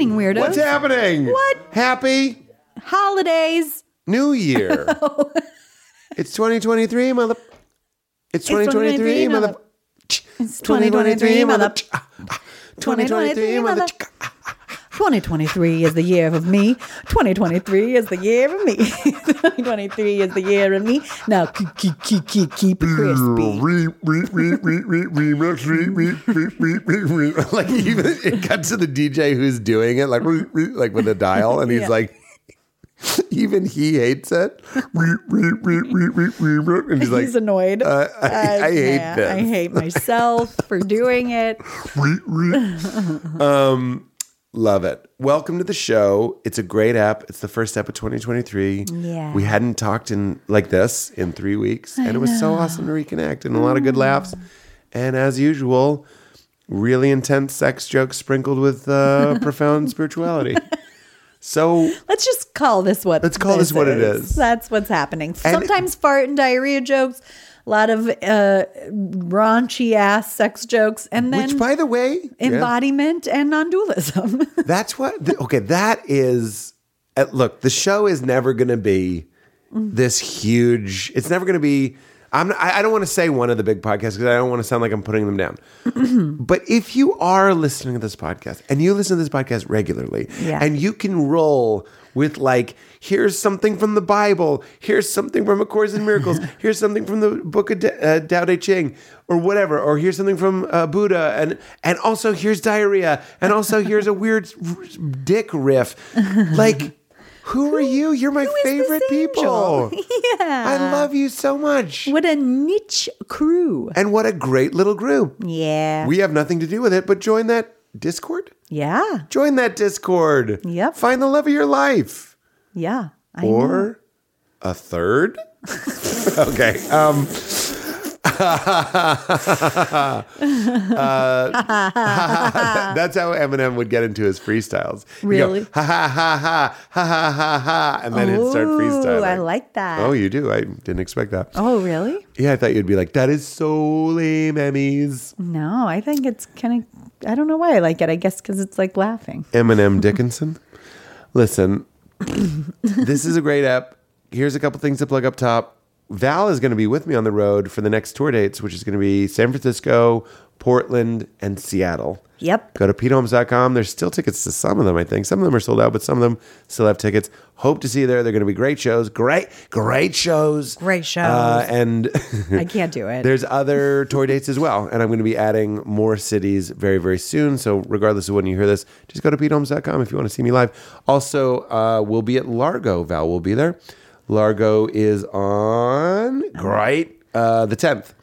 What's happening, weirdos? What's happening? What? Happy Holidays. New Year. Oh. it's 2023, mother. It's 2023, 2023, mother. mother. It's 2023, mother. 2023, mother. 2023 is the year of me. 2023 is the year of me. 2023 is the year of me. Now keep keep keep keep, keep it crispy. like even it got to the DJ who's doing it, like like with a dial, and he's Yeah. like, even he hates it, and he's like, He's annoyed. uh, I, Uh, I hate yeah, this. I hate myself for doing it. Love it. Welcome to the show. It's a great app. It's the first app of 2023. Yeah. We hadn't talked in like this in three weeks, and it was so awesome to reconnect and a lot of good laughs. And as usual, really intense sex jokes sprinkled with uh, profound spirituality. So Let's just call this what. Let's call this what it is. That's what's happening. Sometimes fart and diarrhea jokes, a lot of uh, raunchy ass sex jokes, and then which, by the way, yeah, embodiment and non-dualism. that's what. th- okay, that is. Uh, look, the show is never going to be this huge. It's never going to be. I'm. I, I don't want to say one of the big podcasts because I don't want to sound like I'm putting them down. but if you are listening to this podcast and you listen to this podcast regularly, Yeah. and you can roll with like, here's something from the Bible, here's something from A Course in Miracles, here's something from the Book of Da- uh, Tao Te Ching, or whatever, or here's something from uh, Buddha, and and also here's diarrhea, and also here's a weird r- dick riff, like. Who are you? You're my Who is this favorite people. Yeah. I love you so much. what a niche crew. And what a great little group. Yeah. We have nothing to do with it, but join that Discord. yeah. Join that Discord. Yep. Find the love of your life. Yeah. I know. Or a third. okay. Um uh, that's how Eminem would get into his freestyles. He'd go, Really? ha ha ha ha ha ha ha ha, and then he'd start Ooh, freestyling. I like that. Oh, you do? I didn't expect that. Oh, really? Yeah, I thought you'd be like, that is so lame, Emmys. No, I think it's kind of. I don't know why I like it. I guess because it's like laughing. Eminem Dickinson. Listen, this is a great app. Here's a couple things to plug up top. Val is going to be with me on the road for the next tour dates, which is going to be San Francisco, Portland, and Seattle. Yep. Go to peteholmes.com. There's still tickets to some of them, I think. Some of them are sold out, but some of them still have tickets. Hope to see you there. They're going to be great shows. Great, great shows. Great shows. Uh, and I can't do it. there's other tour dates as well. And I'm going to be adding more cities very, very soon. So, regardless of when you hear this, just go to peteholmes.com if you want to see me live. Also, uh, we'll be at Largo. Val will be there. Largo is on, great, uh, the 10th.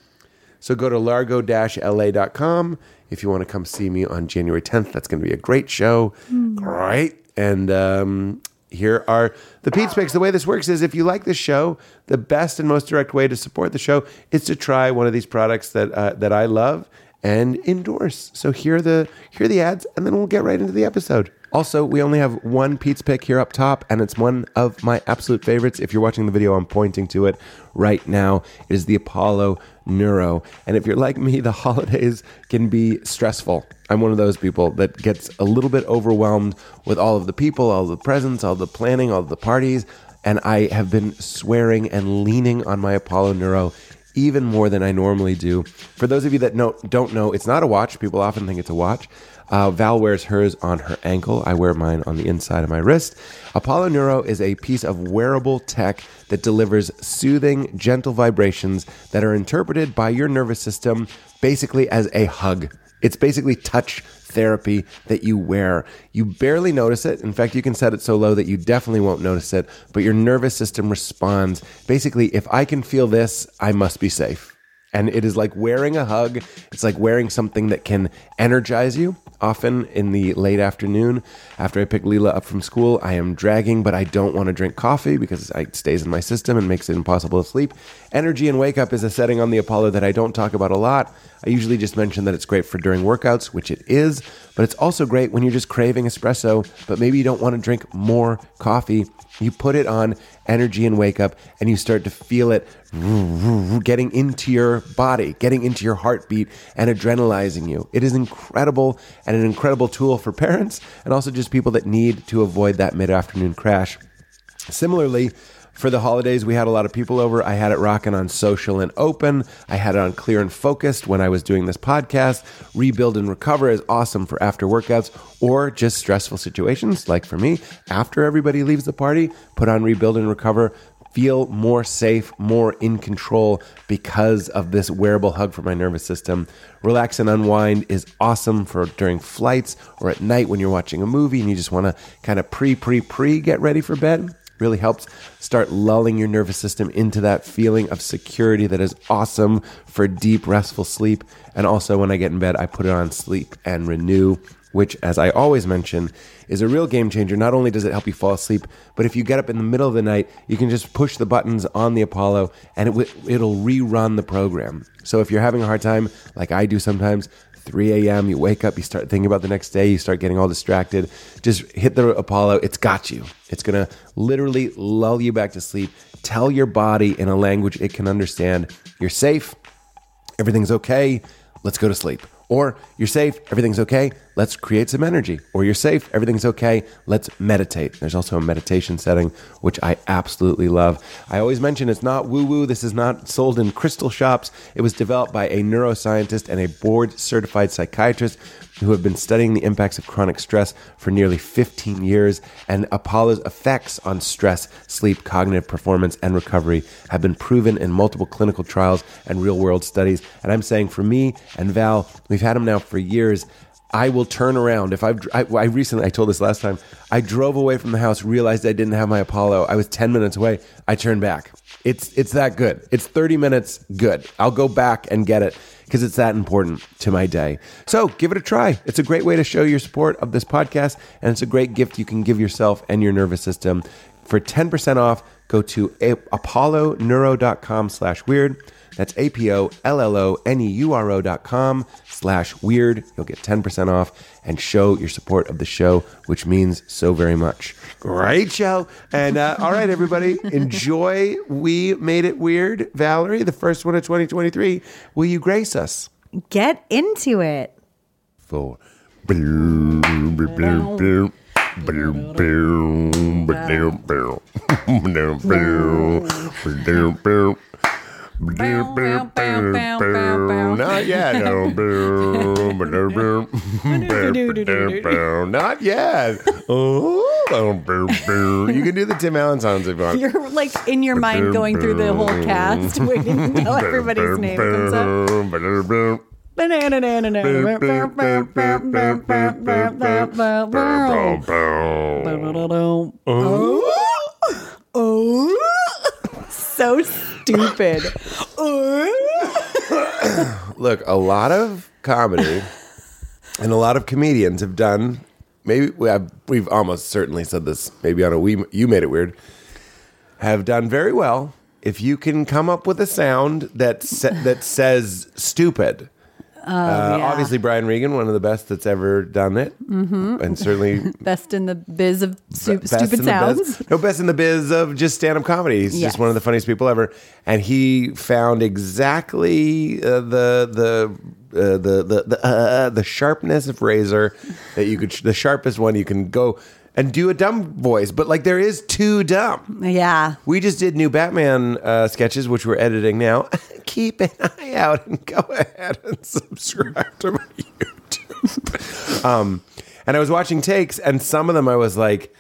So go to largo-la.com if you want to come see me on January 10th. That's going to be a great show. Great. And um, here are the Pete's Picks. The way this works is if you like this show, the best and most direct way to support the show is to try one of these products that uh, that I love and endorse. So here are the here are the ads, and then we'll get right into the episode. Also, we only have one Pete's pick here up top, and it's one of my absolute favorites. If you're watching the video, I'm pointing to it right now. It is the Apollo Neuro. And if you're like me, the holidays can be stressful. I'm one of those people that gets a little bit overwhelmed with all of the people, all the presents, all the planning, all the parties. And I have been swearing and leaning on my Apollo Neuro even more than I normally do. For those of you that know, don't know, it's not a watch. People often think it's a watch. Uh, Val wears hers on her ankle. I wear mine on the inside of my wrist. Apollo Neuro is a piece of wearable tech that delivers soothing, gentle vibrations that are interpreted by your nervous system basically as a hug. It's basically touch therapy that you wear. You barely notice it. In fact, you can set it so low that you definitely won't notice it, but your nervous system responds. Basically, if I can feel this, I must be safe. And it is like wearing a hug. It's like wearing something that can energize you. Often in the late afternoon, after I pick Leela up from school, I am dragging, but I don't want to drink coffee because it stays in my system and makes it impossible to sleep. Energy and wake up is a setting on the Apollo that I don't talk about a lot. I usually just mention that it's great for during workouts, which it is, but it's also great when you're just craving espresso, but maybe you don't want to drink more coffee. You put it on energy and wake up, and you start to feel it getting into your body, getting into your heartbeat, and adrenalizing you. It is incredible and an incredible tool for parents and also just people that need to avoid that mid afternoon crash. Similarly, for the holidays, we had a lot of people over. I had it rocking on social and open. I had it on clear and focused when I was doing this podcast. Rebuild and recover is awesome for after workouts or just stressful situations, like for me. After everybody leaves the party, put on rebuild and recover. Feel more safe, more in control because of this wearable hug for my nervous system. Relax and unwind is awesome for during flights or at night when you're watching a movie and you just want to kind of pre, pre, pre get ready for bed really helps start lulling your nervous system into that feeling of security that is awesome for deep, restful sleep. And also, when I get in bed, I put it on sleep and renew, which, as I always mention, is a real game changer. Not only does it help you fall asleep, but if you get up in the middle of the night, you can just push the buttons on the Apollo and it w- it'll rerun the program. So if you're having a hard time, like I do sometimes, 3 a.m., you wake up, you start thinking about the next day, you start getting all distracted. Just hit the Apollo. It's got you. It's going to literally lull you back to sleep. Tell your body in a language it can understand you're safe, everything's okay, let's go to sleep. Or you're safe, everything's okay, let's create some energy. Or you're safe, everything's okay, let's meditate. There's also a meditation setting, which I absolutely love. I always mention it's not woo woo, this is not sold in crystal shops. It was developed by a neuroscientist and a board certified psychiatrist who have been studying the impacts of chronic stress for nearly 15 years, and Apollo's effects on stress, sleep, cognitive performance, and recovery have been proven in multiple clinical trials and real world studies. And I'm saying for me and Val, we've had them now for years. I will turn around if I've. I, I recently I told this last time. I drove away from the house, realized I didn't have my Apollo. I was ten minutes away. I turned back. It's it's that good. It's thirty minutes good. I'll go back and get it because it's that important to my day. So give it a try. It's a great way to show your support of this podcast, and it's a great gift you can give yourself and your nervous system. For 10% off, go to apolloneuro.com slash weird. That's A-P-O-L-L-O-N-E-U-R-O dot com slash weird. You'll get 10% off and show your support of the show, which means so very much. Great show. And uh, all right, everybody, enjoy We Made It Weird. Valerie, the first one of 2023. Will you grace us? Get into it. For Not yet. Not yet. Oh. You can do the Tim Allen songs if you want. You're like in your mind going through the whole cast, waiting until everybody's name comes up. Boom. Oh, so stupid. Look, a lot of comedy and a lot of comedians have done. Maybe we have, we've almost certainly said this. Maybe on a we you made it weird. Have done very well if you can come up with a sound that sa- that says stupid. Uh, yeah. Obviously, Brian Regan, one of the best that's ever done it, mm-hmm. and certainly Best in the biz of stu- stupid sounds. biz- no, best in the biz of just stand up comedy. He's Yes. just one of the funniest people ever, and he found exactly uh, the the. Uh, the the the, uh, the sharpness of razor that you could the sharpest one you can go and do a dumb voice but like there is too dumb Yeah. we just did new Batman uh, sketches, which we're editing now. Keep an eye out and go ahead and subscribe to my YouTube. um, and I was watching takes, and some of them I was like,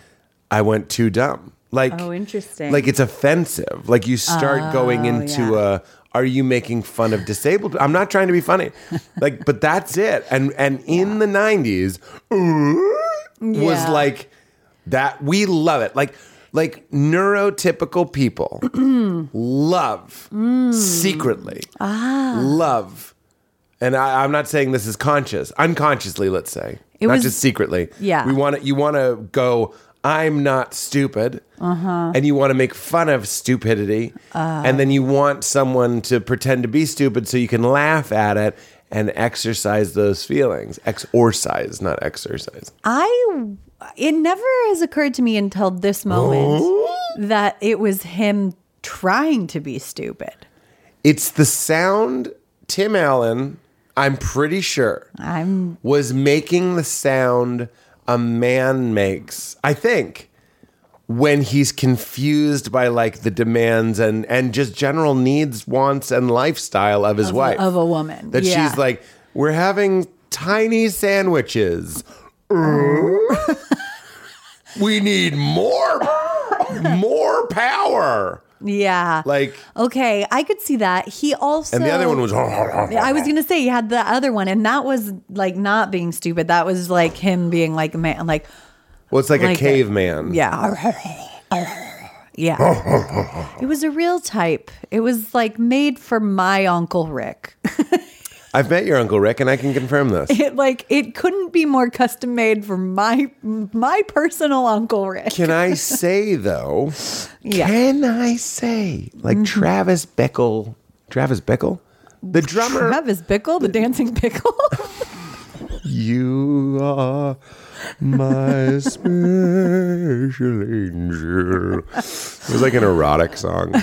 I went too dumb. Like, Oh, interesting. Like it's offensive. Like you start going into yeah. a. Are you making fun of disabled? I'm not trying to be funny, like, but that's it. And and in the '90s, was Yeah. like that. We love it. Like like neurotypical people love secretly love. And I, I'm not saying this is conscious, unconsciously, let's say, It not was- just secretly. Yeah. we want to. You want to go. I'm not stupid, uh-huh. and you want to make fun of stupidity, and then you want someone to pretend to be stupid so you can laugh at it and exercise those feelings. Exorcise, not exercise. I it never has occurred to me until this moment that it was him trying to be stupid. It's the sound Tim Allen, I'm pretty sure, I'm was making the sound a man makes, I think, when he's confused by like the demands and and just general needs, wants, and lifestyle of his wife. of a woman. that Yeah. she's like, we're having tiny sandwiches. we need more more power. yeah. Like okay, I could see that. He also and the other one was I was gonna say he had the other one, and that was like not being stupid. That was like him being like a man, like well, it's like, like a caveman. yeah, yeah. it was a real type. It was like made for my uncle Rick. I've met your Uncle Rick and I can confirm this. It like it couldn't be more custom made for my my personal uncle Rick. Can I say though? Yeah. Can I say like mm-hmm. Travis Bickle? Travis Bickle, the drummer. Travis Bickle, the dancing pickle. You are my special angel. It was like an erotic song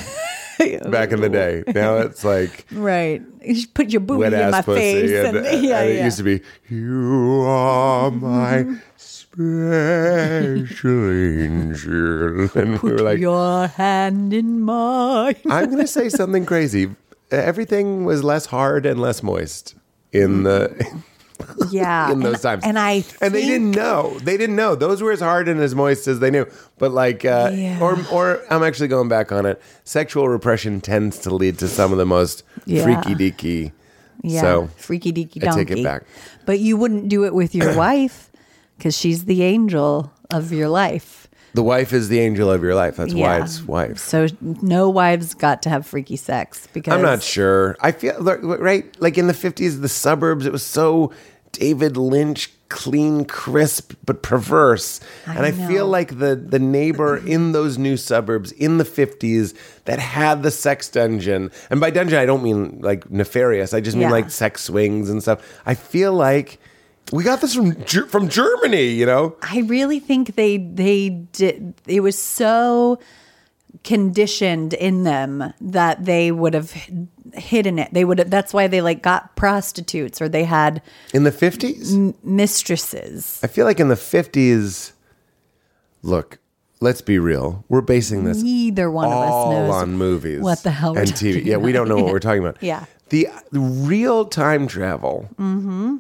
back in the day. Now it's like right. You should put your booty wet in my pussy. face. and, And, uh, yeah, and it used to be you are my special angel, and we were like, your hand in mine. I'm going to say something crazy. Everything was less hard and less moist in the yeah. in those and, times. And I and they didn't know. They didn't know. Those were as hard and as moist as they knew. But like, uh, Yeah. or or I'm actually going back on it. Sexual repression tends to lead to some of the most Yeah. freaky deaky. Yeah. So freaky deaky I donkey. take it back. But you wouldn't do it with your wife because she's the angel of your life. The wife is the angel of your life. That's why it's wife. So no wives got to have freaky sex because I'm not sure. I feel like- right, like in the 50s, the suburbs, it was so David Lynch, clean, crisp, but perverse. I and I feel like the the neighbor in those new suburbs in the 50s that had the sex dungeon, and by dungeon I don't mean like nefarious. I just mean Yeah. like sex swings and stuff. I feel like we got this from from Germany, you know. I really think they they did. It was so conditioned in them that they would have hidden it. They would. have That's why they like got prostitutes or they had In the 50s? mistresses. I feel like in the 50s look, let's be real. We're basing this Neither one of us all knows on movies what the hell and TV. talking Yeah, we don't know what we're talking about. Yeah. the, the real time travel Mm-hmm.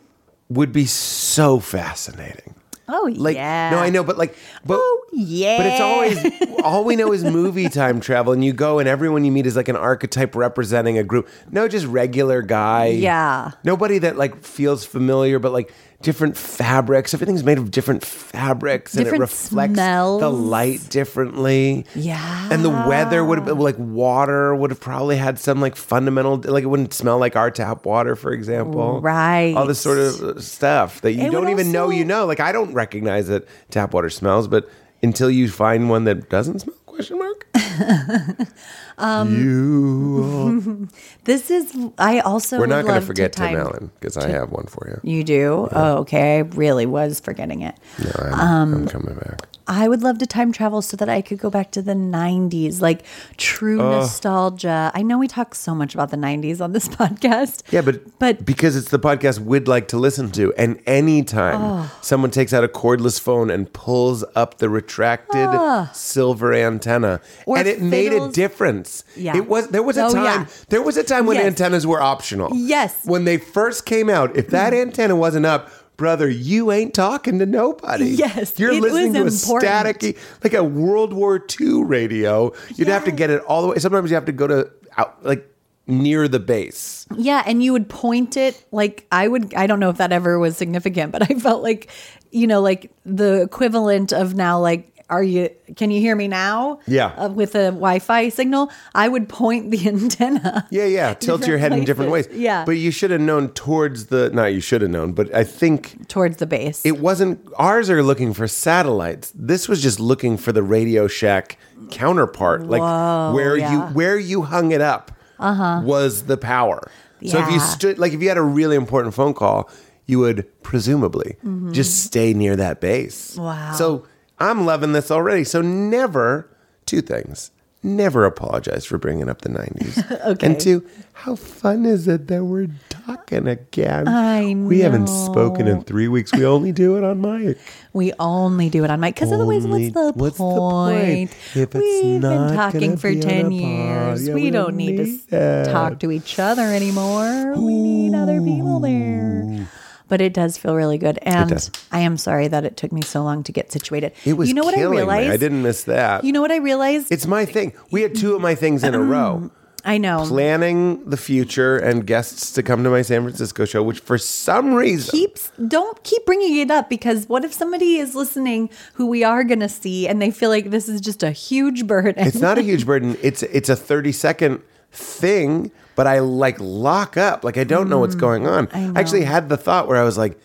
Would be so fascinating. Oh Like, yeah. no, I know, but like, but Oh yeah. but it's always all we know is movie time travel, and you go and everyone you meet is like an archetype representing a group. No, just regular guy. Yeah. Nobody that like feels familiar, but like different fabrics. Everything's made of different fabrics, and it Different reflects the light differently. Yeah. And the weather would have been like water would have probably had some like fundamental like it wouldn't smell like our tap water, for example. Right. All this sort of uh, stuff that you It don't even know you know. Like I don't recognize that tap water smells, but until you find one that doesn't smell, question mark. Um, you. This is. I also. We're not going to forget Tim Allen because I have one for you. You do? Oh, okay. I really was forgetting it. No, I'm, Um, I'm coming back. I would love to time travel so that I could go back to the 90s, like true uh. nostalgia. I know we talk so much about the 90s on this podcast. Yeah, but But- because it's the podcast we'd like to listen to, and anytime Oh. someone takes out a cordless phone and pulls up the retracted ah. silver antenna, and it made a difference. Yeah. it was there was a Oh, time yeah. there was a time when Yes. antennas were optional. Yes. when they first came out, if that antenna wasn't up. Brother, you ain't talking to nobody. Yes, you're listening to a important. staticky, like a World War II radio. You'd have to get it all the way. Sometimes you have to go to out, like near the base. Yeah, and you would point it like I would. I don't know if that ever was significant, but I felt like, you know, like the equivalent of now, like, are you? Can you hear me now? Yeah. Uh, with a Wi-Fi signal, I would point the antenna. Yeah, yeah. Tilt your head in different ways. Yeah. But you should have known towards the. Not you should have known, but I think towards the base. it wasn't. Ours are looking for satellites. This was just looking for the Radio Shack counterpart, like where you where you hung it up was the power. So if you stood, like if you had a really important phone call, you would presumably just stay near that base. Wow. So I'm loving this already. So never two things. Never apologize for bringing up the 90s. Okay. And two, how fun is it that we're talking again? I We haven't spoken in three weeks. We only do it on mic. We only do it on mic because otherwise, what's the what's the point? point? If it's We've not been talking for be ten years. yeah, we we don't need to need that. talk to each other anymore. We need other people there. But it does feel really good, and. I am sorry that it took me so long to get situated. It was you know what I realized? me. I didn't miss that. You know what I realized? it's my thing. We had two of my things in a um, row. I know. Planning the future and guests to come to my San Francisco show, which for some reason keeps don't keep bringing it up because what if somebody is listening who we are going to see and they feel like this is just a huge burden It's not a huge burden. It's it's a 30 second thing, but I like lock up. Like I don't know what's going on. Mm, I actually had the thought where I was like,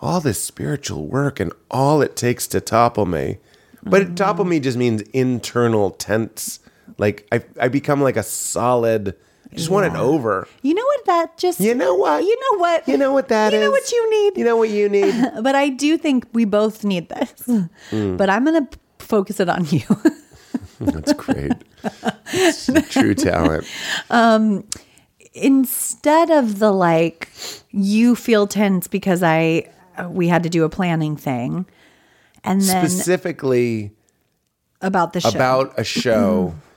all this spiritual work and all it takes to topple me. But Mm. topple me just means internal tense. Like I I become like a solid I just want it over. you know what that just You know what? you know what You know what that you is? know what you need You know what you need? but i do think we both need this Mm. but i'm going to focus it on you That's great. True talent. Um, instead of the like you feel tense because i uh, we had to do a planning thing and then Specifically about the show about a show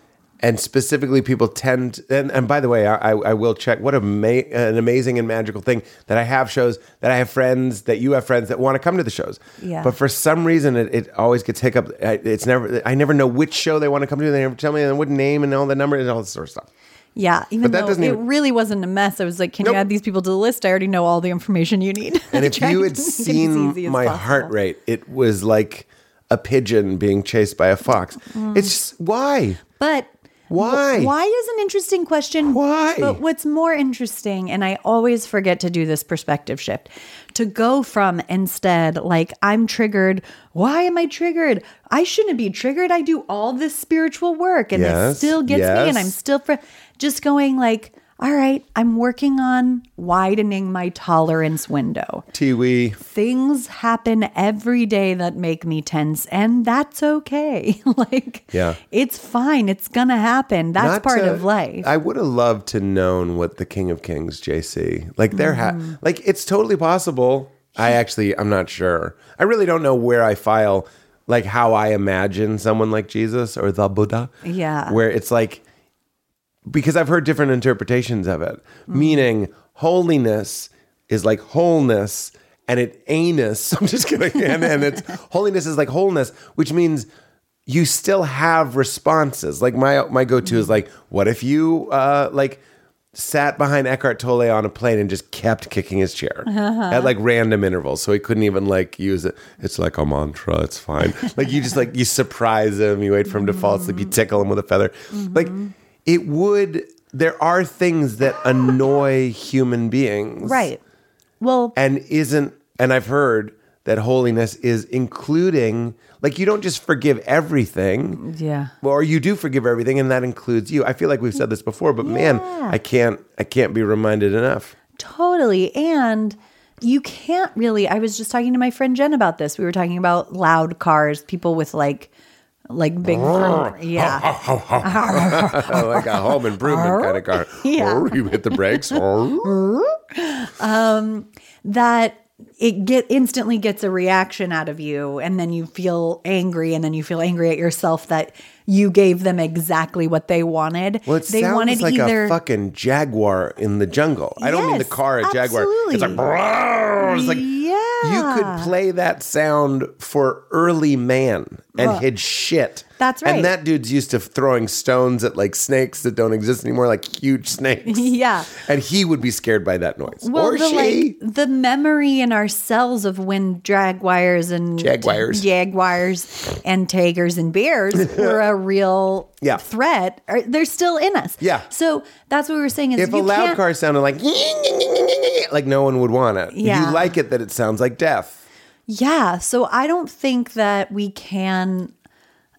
and specifically people tend and, and by the way I, I will check what a ma- an amazing and magical thing that i have shows that i have friends that you have friends that want to come to the shows Yeah. but for some reason it, it always gets hiccup I- it's never i never know which show they want to come to they never tell me what name and all the number and all this sort of stuff Yeah, even But though doesn't it even- really wasn't a mess. I was like, can Nope. you add these people to the list? I already know all the information you need. and if you had make it as seen easy my heart rate it was like a pigeon being chased by a fox Mm. it's just why But Why? Why is an interesting question. Why? But what's more interesting, and I always forget to do this perspective shift, to go from instead, like, I'm triggered. Why am I triggered? I shouldn't be triggered. I do all this spiritual work and it still gets me, and I'm still fr- just going, like, all right, I'm working on widening my tolerance window. Tiwi. Things happen every day that make me tense, and that's okay. like, Yeah. it's fine. It's gonna happen. That's Not part to- of life. I would have loved to known what the King of Kings, JC, like they're ha- Mm-hmm. like it's totally possible. I actually, I'm not sure. I really don't know where I file, like how I imagine someone like Jesus or the Buddha. Yeah. where it's like because I've heard different interpretations of it, Mm-hmm. meaning holiness is like wholeness. And it anus. I'm just kidding. And, and it's holiness is like wholeness, which means you still have responses. Like my my go to is like, what if you uh, like sat behind Eckhart Tolle on a plane and just kept kicking his chair at like random intervals, so he couldn't even like use it. It's like a mantra. It's fine. like you just like you surprise him. You wait for him to fall asleep. You tickle him with a feather. Like it would. There are things that annoy human beings, right. Well, and isn't and I've heard that holiness is including like you don't just forgive everything. yeah. Or you do forgive everything and that includes you. I feel like we've said this before, but man, I can't I can't be reminded enough. Totally. And you can't really I was just talking to my friend Jen about this. We were talking about loud cars, people with like like big yeah. like a home improvement kind of car. Yeah. You hit the brakes. Um, that it get instantly gets a reaction out of you and then you feel angry and then you feel angry at yourself that you gave them exactly what they wanted. Well, it they sounds wanted like either a fucking jaguar in the jungle. I don't mean the car a Jaguar. It's like, absolutely. "Brrr." it's like you could play that sound for early man and Well, he'd shit. That's right. And that dude's used to throwing stones at like snakes that don't exist anymore, like huge snakes. Yeah. And he would be scared by that noise. or the, she. like the memory in our cells of when jaguars and Jaguars. jaguars and tigers and bears were a real Yeah. threat. Are, they're still in us. Yeah. So that's what we were saying is if a loud car sounded like like no one would want it. Yeah. You like it that it sounds like death. Yeah. So I don't think that we can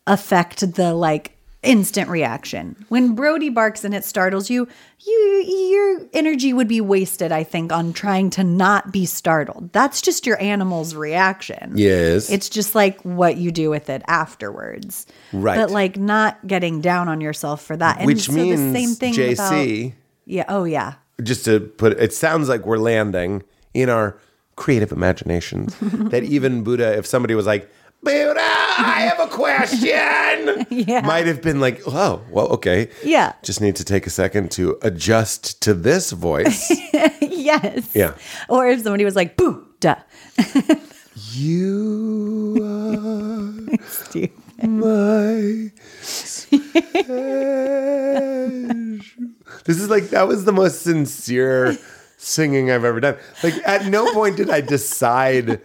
affect the like instant reaction. When Brody barks and it startles you, you your energy would be wasted, I think, on trying to not be startled. That's just your animal's reaction. Yes. It's just like what you do with it afterwards. Right. But like not getting down on yourself for that. And Which so means the same thing JC. about Yeah, oh yeah. just to put it sounds like we're landing in our creative imaginations that even Buddha, if somebody was like, Buddha, I have a question, Yeah. might have been like, oh, well, okay. Yeah. Just need to take a second to adjust to this voice. yes. Yeah. Or if somebody was like, boo, duh. you Steve. are my special. This is like, that was the most sincere singing I've ever done. Like, at no point did I decide,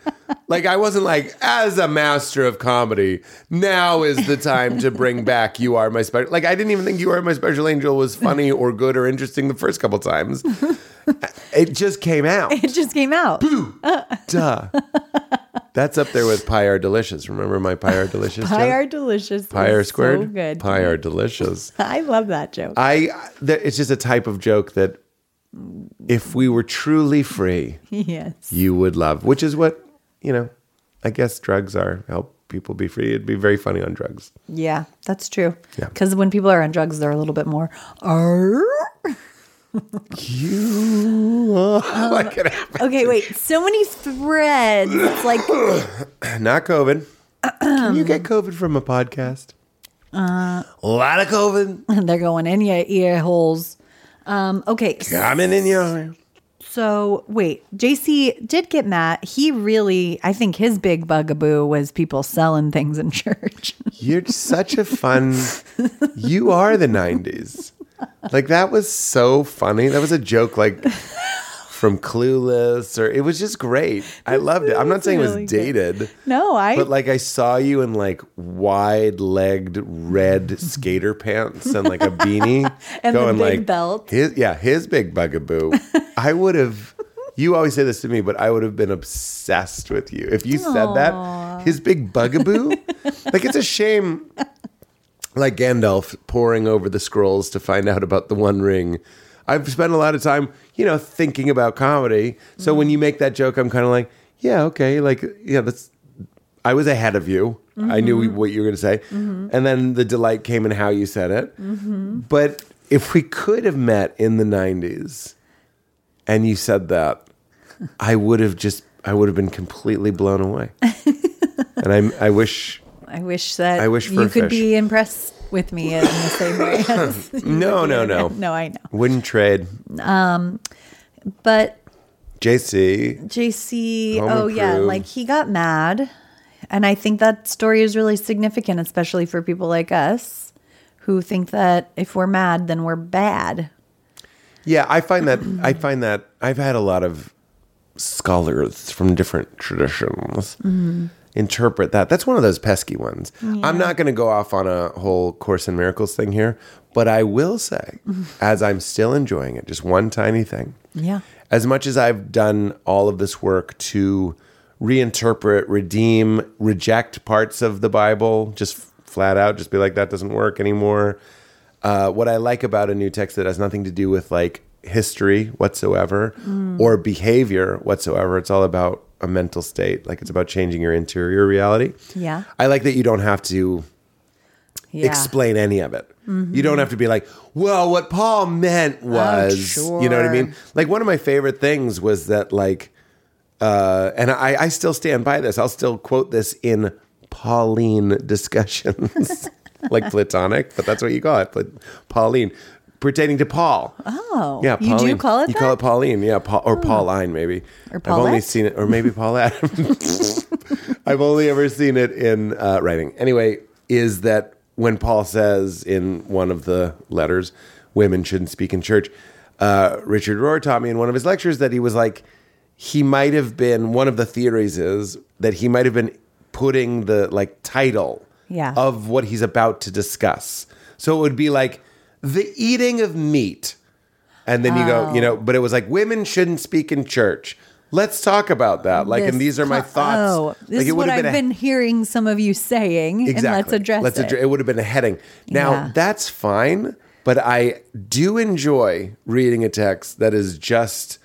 like, I wasn't like, as a master of comedy, now is the time to bring back You Are My Special. Like, I didn't even think You Are My Special Angel was funny or good or interesting the first couple times. It just came out. It just came out. Boo. Duh. That's up there with Pie Are Delicious. Remember my Pie Are Delicious Pie joke? are delicious. Pie Are squared? So good. Pie Are Delicious. I love that joke. I, th- it's just a type of joke that if we were truly free, yes. you would love, which is what, you know, I guess drugs are. Help people be free. It'd be very funny on drugs. Yeah, that's true. Yeah. Because when people are on drugs, they're a little bit more. "Arr." You are like it happened. Okay, wait. So many threads. It's like Not COVID. Can you get COVID from a podcast? Uh, a lot of COVID they're going in your ear holes. Um, okay, coming in your. so wait. JC did get mad. He really, I think his big bugaboo was people selling things in church. You're such a fun. You are the '90s. Like that was so funny. That was a joke, like from Clueless, or it was just great. I loved it. I'm not saying it was dated, no, I. but like I saw you in like wide-legged red skater pants and like a beanie, And the big like belt. His yeah, his big bugaboo. I would have. You always say this to me, but I would have been obsessed with you if you said that. His big bugaboo. like it's a shame like Gandalf poring over the scrolls to find out about the One Ring. I've spent a lot of time, you know, thinking about comedy. So when you make that joke, I'm kind of like, yeah, okay, like, yeah, that's. I was ahead of you. I knew mm-hmm. what you were going to say, mm-hmm. and then the delight came in how you said it. Mm-hmm. But if we could have met in the '90s, and you said that, I would have just, I would have been completely blown away. and I, I wish I wish that I wish for you a could fish. be impressed with me in the same way. as No, no, no. No, I know. wouldn't trade. Um, But JC. JC, Home oh yeah, like he got mad. And I think that story is really significant, especially for people like us who think that if we're mad, then we're bad. Yeah, I find that I find that I've had a lot of scholars from different traditions interpret that. That's one of those pesky ones. I'm not going to go off on a whole Course in Miracles thing here, but I will say, as I'm still enjoying it, just one tiny thing. Yeah. As much as I've done all of this work to reinterpret, redeem, reject parts of the Bible, just flat out, just be like, that doesn't work anymore. Uh, what I like about a new text that has nothing to do with like history whatsoever or behavior whatsoever, it's all about a mental state. Like it's about changing your interior reality. Yeah. I like that you don't have to Yeah. explain any of it. You don't have to be like, well, what Paul meant was, you know what I mean? Like one of my favorite things was that like, uh, and I, I still stand by this. I'll still quote this in Pauline discussions, like Platonic, but that's what you call it, but Pauline, pertaining to Paul. Oh, Yeah, you do call it You that? call it Pauline, yeah, Paul, or Pauline maybe. Or I've only seen it, or maybe Paulette. I've only ever seen it in uh, writing. Anyway, is that when Paul says in one of the letters, women shouldn't speak in church. Uh, Richard Rohr taught me in one of his lectures that he was like, he might have been. One of the theories is that he might have been putting the like title Yeah. of what he's about to discuss. So it would be like the eating of meat. And then you go, you know, but it was like women shouldn't speak in church. Let's talk about that. Like, This and these are my co- thoughts. Oh, like, this is what I've a- been hearing some of you saying, and let's address Let's it. addre- it would have been a heading. Now Yeah. that's fine, but I do enjoy reading a text that is just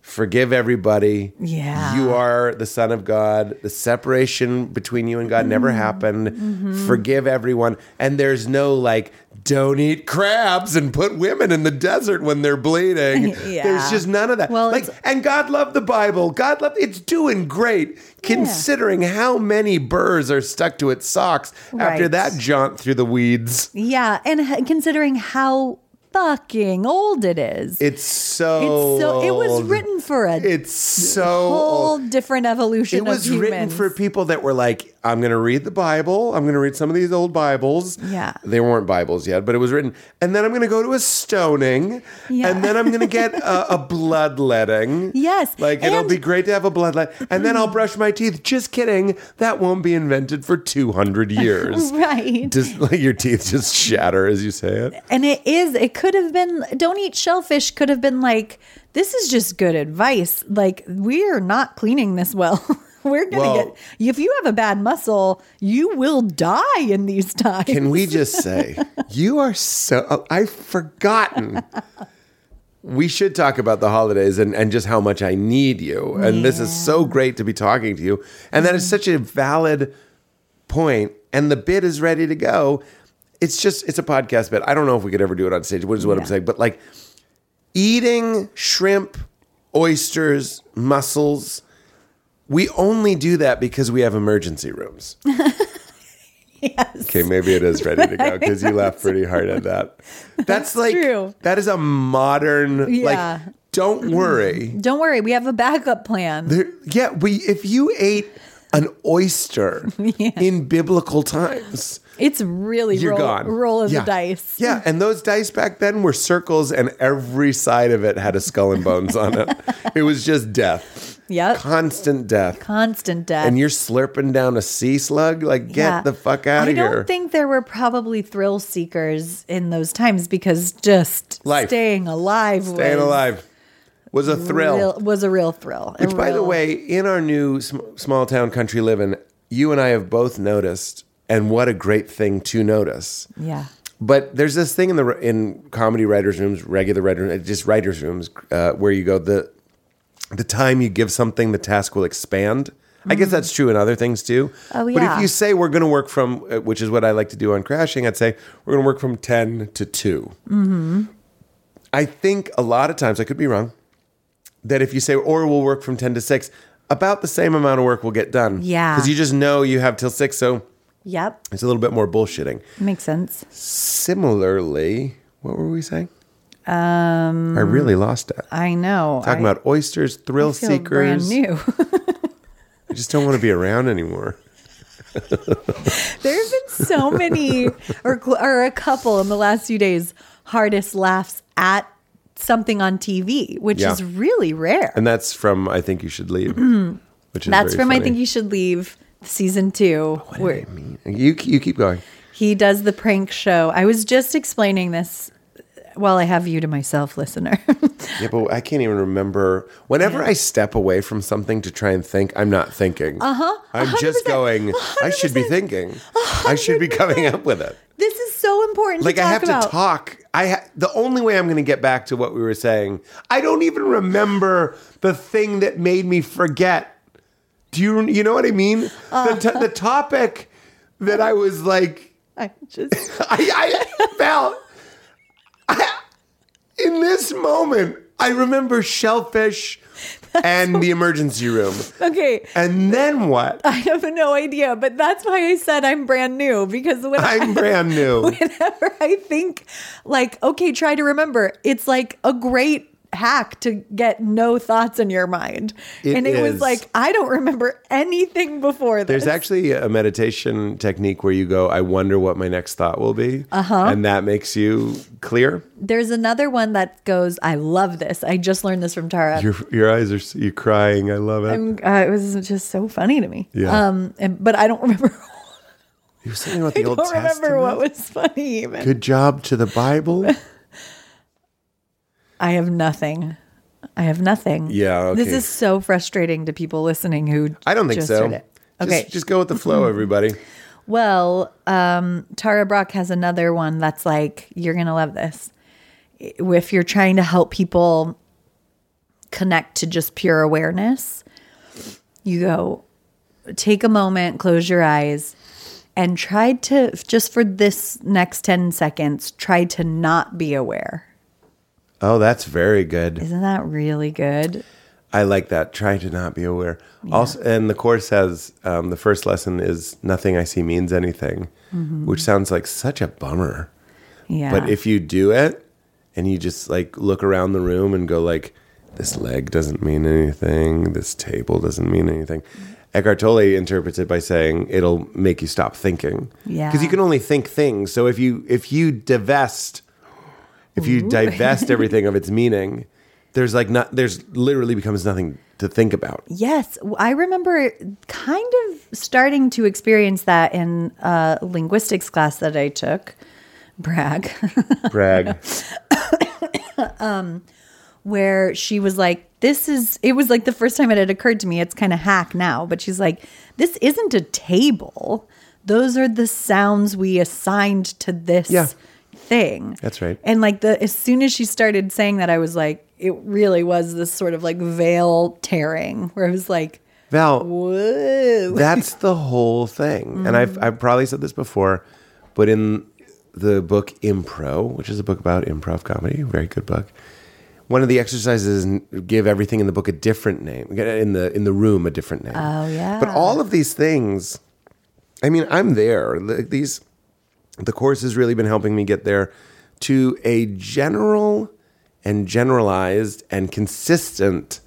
forgive everybody. Yeah. You are the son of God. The separation between you and God never Mm-hmm. happened. Forgive everyone. And there's no like don't eat crabs and put women in the desert when they're bleeding. Yeah. There's just none of that. Well, like and God loved the Bible. God loved it's doing great considering how many burrs are stuck to its socks after that jaunt through the weeds. Yeah, and considering how fucking old it is, It's so it's so it was written for a It's so whole old. different evolution. It was written for people that were like, I'm going to read the Bible. I'm going to read some of these old Bibles. Yeah. They weren't Bibles yet, but it was written. And then I'm going to go to a stoning. Yeah. And then I'm going to get a, a bloodletting. Yes, Like, it'll be great to have a bloodlet. And then I'll brush my teeth. Just kidding. That won't be invented for 200 years. right. Just like your teeth just shatter as you say it. And it is, it could have been, don't eat shellfish could have been like, this is just good advice. Like, we're not cleaning this well. we're to Well- get, if you have a bad muscle, you will die in these times. Can we just say, you are so, oh, I've forgotten. We should talk about the holidays and, and just how much I need you. And this is so great to be talking to you. And that is mm-hmm. such a valid point, And the bit is ready to go. It's just, it's a podcast bit. I don't know if we could ever do it on stage, which is what I'm saying. But like eating shrimp, oysters, mussels, we only do that because we have emergency rooms. yes. Okay, maybe it is ready to go because you laughed pretty hard at that. That's, like true. that is a modern Yeah. like. Don't worry. Don't worry, we have a backup plan. There, yeah, we if you ate an oyster in biblical times, It's really you're roll, gone. roll of Yeah. the dice. Yeah, and those dice back then were circles, and every side of it had a skull and bones on it. It was just death, Yep. constant death. Constant death. And you're slurping down a sea slug. Like, get Yeah. the fuck out I of here. I don't think there were probably thrill seekers in those times because just Life. staying alive Staying was alive was a thrill. real- was a real thrill. Which, by the way, in our new sm- small town country living, you and I have both noticed, and what a great thing to notice. yeah, But there's this thing in the in comedy writers' rooms, regular writers, just writers' rooms, uh, where you go the the time you give something, the task will expand. I guess that's true in other things too. Oh, yeah. But if you say we're going to work from, uh, which is what I like to do on crashing, I'd say we're going to work from ten to 2 Mm-hmm. I think a lot of times, I could be wrong, that if you say, or we'll work from 10 to 6, about the same amount of work will get done. Yeah. Because you just know you have till 6, so yep, it's a little bit more bullshitting. makes sense. Similarly, what were we saying? Um, I really lost it. I know. Talking I about oysters, thrill feel seekers. brand new. I just don't want to be around anymore. there have been so many, or or a couple in the last few days, hardest laughs at something on TV, which Yeah. is really rare. And that's from I Think You Should Leave. Which is That's from I think you should leave season two, What where I mean, you, you keep going. he does the prank show. I was just explaining this while I have you to myself, listener. Yeah, but I can't even remember. Whenever I step away from something to try and think, I'm not thinking. Uh huh. I'm just 100%. going. I should be 100%. thinking. I should be coming up with it. this is so important. Like I have about. to talk. I ha- the only way I'm going to get back to what we were saying. I don't even remember the thing that made me forget. Do you you know what I mean? The t- the topic that I was like I just I, I felt I, in this moment. I remember shellfish and the emergency room. okay. And then what? I have no idea, but that's why I said I'm brand new because when I'm I, brand new. whenever I think like, okay, try to remember, it's like a great hack to get no thoughts in your mind. It and it is. was like, I don't remember anything before this. There's actually a meditation technique where you go, I wonder what my next thought will be. Uh-huh. And that makes you clear. There's another one that goes, I love this. I just learned this from Tara. Your your eyes are you crying. I love it. Uh, it was just so funny to me. Yeah. Um, and, but I don't remember. you were saying about I the Old don't remember what was funny even. Good job to the Bible. I have nothing. I have nothing. Yeah, This is so frustrating to people listening who I don't think just so. heard it. Just- Okay. just, go with the flow, everybody. Well, um, Tara Brach has another one that's like, you're going to love this. If you're trying to help people connect to just pure awareness, you go, take a moment, close your eyes, and try to, just for this next 10 seconds, try to not be aware. Oh, that's very good. Isn't that really good? I like that. Try to not be aware. Also, and the course says um, the first lesson is nothing I see means anything, which sounds like such a bummer. Yeah. But if you do it and you just like look around the room and go like, this leg doesn't mean anything, this table doesn't mean anything. Eckhart Tolle interprets it by saying it'll make you stop thinking. Yeah. Because you can only think things. So if you if you divest if you divest everything of its meaning, there's like not there's literally becomes nothing to think about. Yes, I remember kind of starting to experience that in a linguistics class that I took. Brag, Brag. Um, where she was like, "This is." It was like the first time it had occurred to me. It's kind of hack now, but she's like, "This isn't a table. Those are the sounds we assigned to this Yeah. Thing." That's right. And like the as soon as she started saying that, I was like, it really was this sort of like veil tearing, where I was like, Val, "Whoa." That's the whole thing. And I've, mm-hmm. I've probably said this before, but in the book Impro, which is a book about improv comedy, very good book. One of the exercises is give everything in the book a different name, in the in the room a different name. Oh, yeah. But all of these things, I mean, I'm there. These, the course has really been helping me get there to a general and generalized and consistent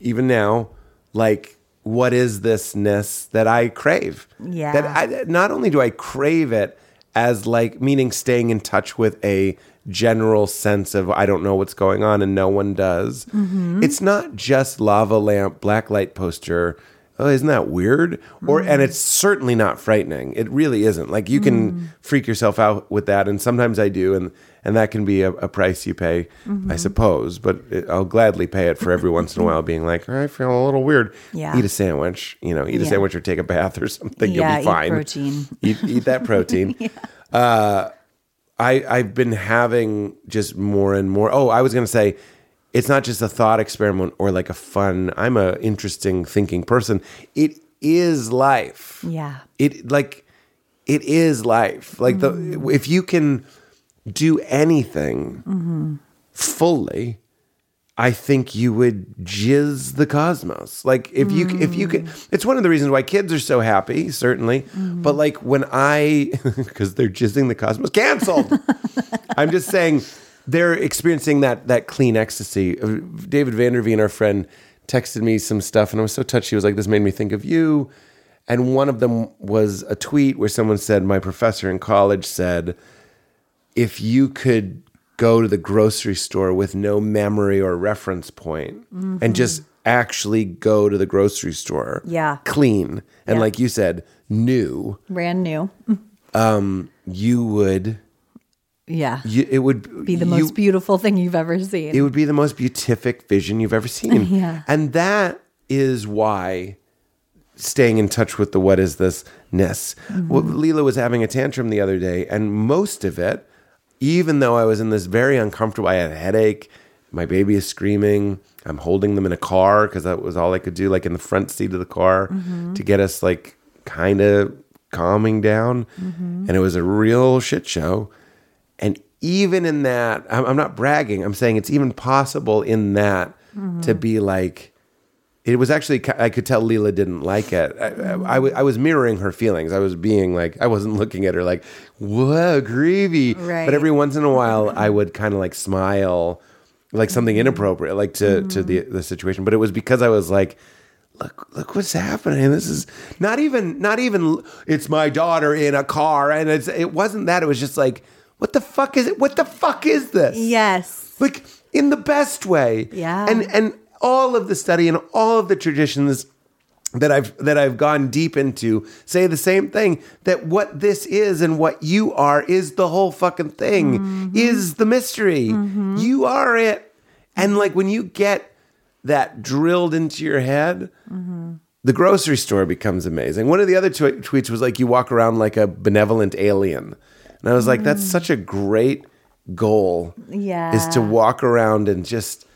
even now, like what is thisness that I crave? Yeah. That I, not only do I crave it as like meaning staying in touch with a general sense of I don't know what's going on and no one does. Mm-hmm. It's not just lava lamp, black light poster. Oh, isn't that weird? Or and mm. it's certainly not frightening. It really isn't. Like you can mm. freak yourself out with that, and sometimes I do, and and that can be a, a price you pay, I mm-hmm. suppose. But it, I'll gladly pay it for every once in a while being like, I feel a little weird. Yeah. Eat a sandwich, you know, eat a sandwich or take a bath or something. Yeah, You'll eat be fine. protein. Eat, eat that protein. yeah. uh, I I've been having just more and more. Oh, I was gonna say, it's not just a thought experiment or like a fun. I'm a interesting thinking person. It is life. Yeah. It like it is life. Like the mm-hmm. if you can do anything fully, I think you would jizz the cosmos. Like if you if you could, mm. it's one of the reasons why kids are so happy, certainly. Mm-hmm. But like when I, because they're jizzing the cosmos, canceled. I'm just saying they're experiencing that that clean ecstasy. Uh, David Vanderveen, our friend, texted me some stuff, and I was so touched. He was like, "This made me think of you." And one of them was a tweet where someone said, "My professor in college said." if you could go to the grocery store with no memory or reference point and just actually go to the grocery store Yeah. clean and Yeah. like you said new Brand new. you would Yeah. you, it would Be the you- most beautiful thing you've ever seen. it would be the most beatific vision you've ever seen. Yeah. and that is why staying in touch with the what is this ness. Well, mm-hmm. Leela was having a tantrum the other day and most of it even though I was in this very uncomfortable I had a headache my baby is screaming I'm holding them in a car because that was all I could do like in the front seat of the car mm-hmm. to get us like kind of calming down. Mm-hmm. And it was a real shit show and even in that, I'm, I'm not bragging. I'm saying it's even possible in that to mm-hmm. be like, it was actually, I could tell Leela didn't like it. I, I, mm-hmm. I was mirroring her feelings. I was being like, I wasn't looking at her like, whoa, grievy. Right. But every once in a while, I mm-hmm. would kind of like smile, like something inappropriate, like to, to the, the situation. But it was because I was like, look look what's happening this is not even not even it's my daughter in a car and it's it wasn't that it was just like what the fuck is it what the fuck is this yes. like in the best way Yeah. and and all of the study and all of the traditions that I've that I've gone deep into say the same thing that what this is and what you are is the whole fucking thing Mm-hmm. is the mystery you are it And like when you get that drilled into your head, the grocery store becomes amazing. One of the other tw- tweets was like, you walk around like a benevolent alien. And I was like, that's such a mm. great goal. Yeah. Is to walk around and just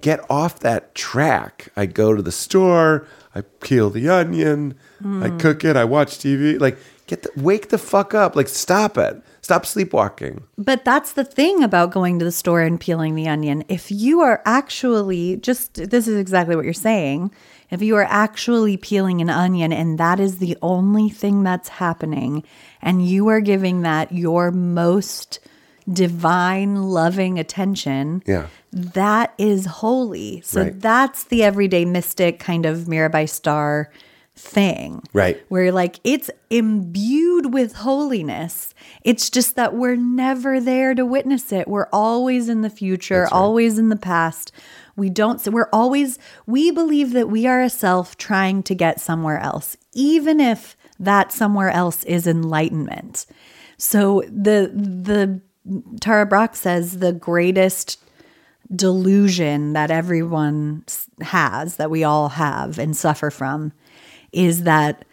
get off that track. I go to the store, I peel the onion, I mm. cook it, I watch TV. Like, get the, wake the fuck up. Like, stop it. Stop sleepwalking. But that's the thing about going to the store and peeling the onion. If you are actually just, this is exactly what you're saying. If you are actually peeling an onion and that is the only thing that's happening, and you are giving that your most divine, loving attention, Yeah. that is holy. So Right. that's the everyday mystic kind of Mirabai Starr thing. Right. Where like it's imbued with holiness. It's just that we're never there to witness it. We're always in the future, always in the past. We don't so we're always we believe that we are a self trying to get somewhere else, even if that somewhere else is enlightenment. So the the Tara Brach says the greatest delusion that everyone has, that we all have and suffer from, is that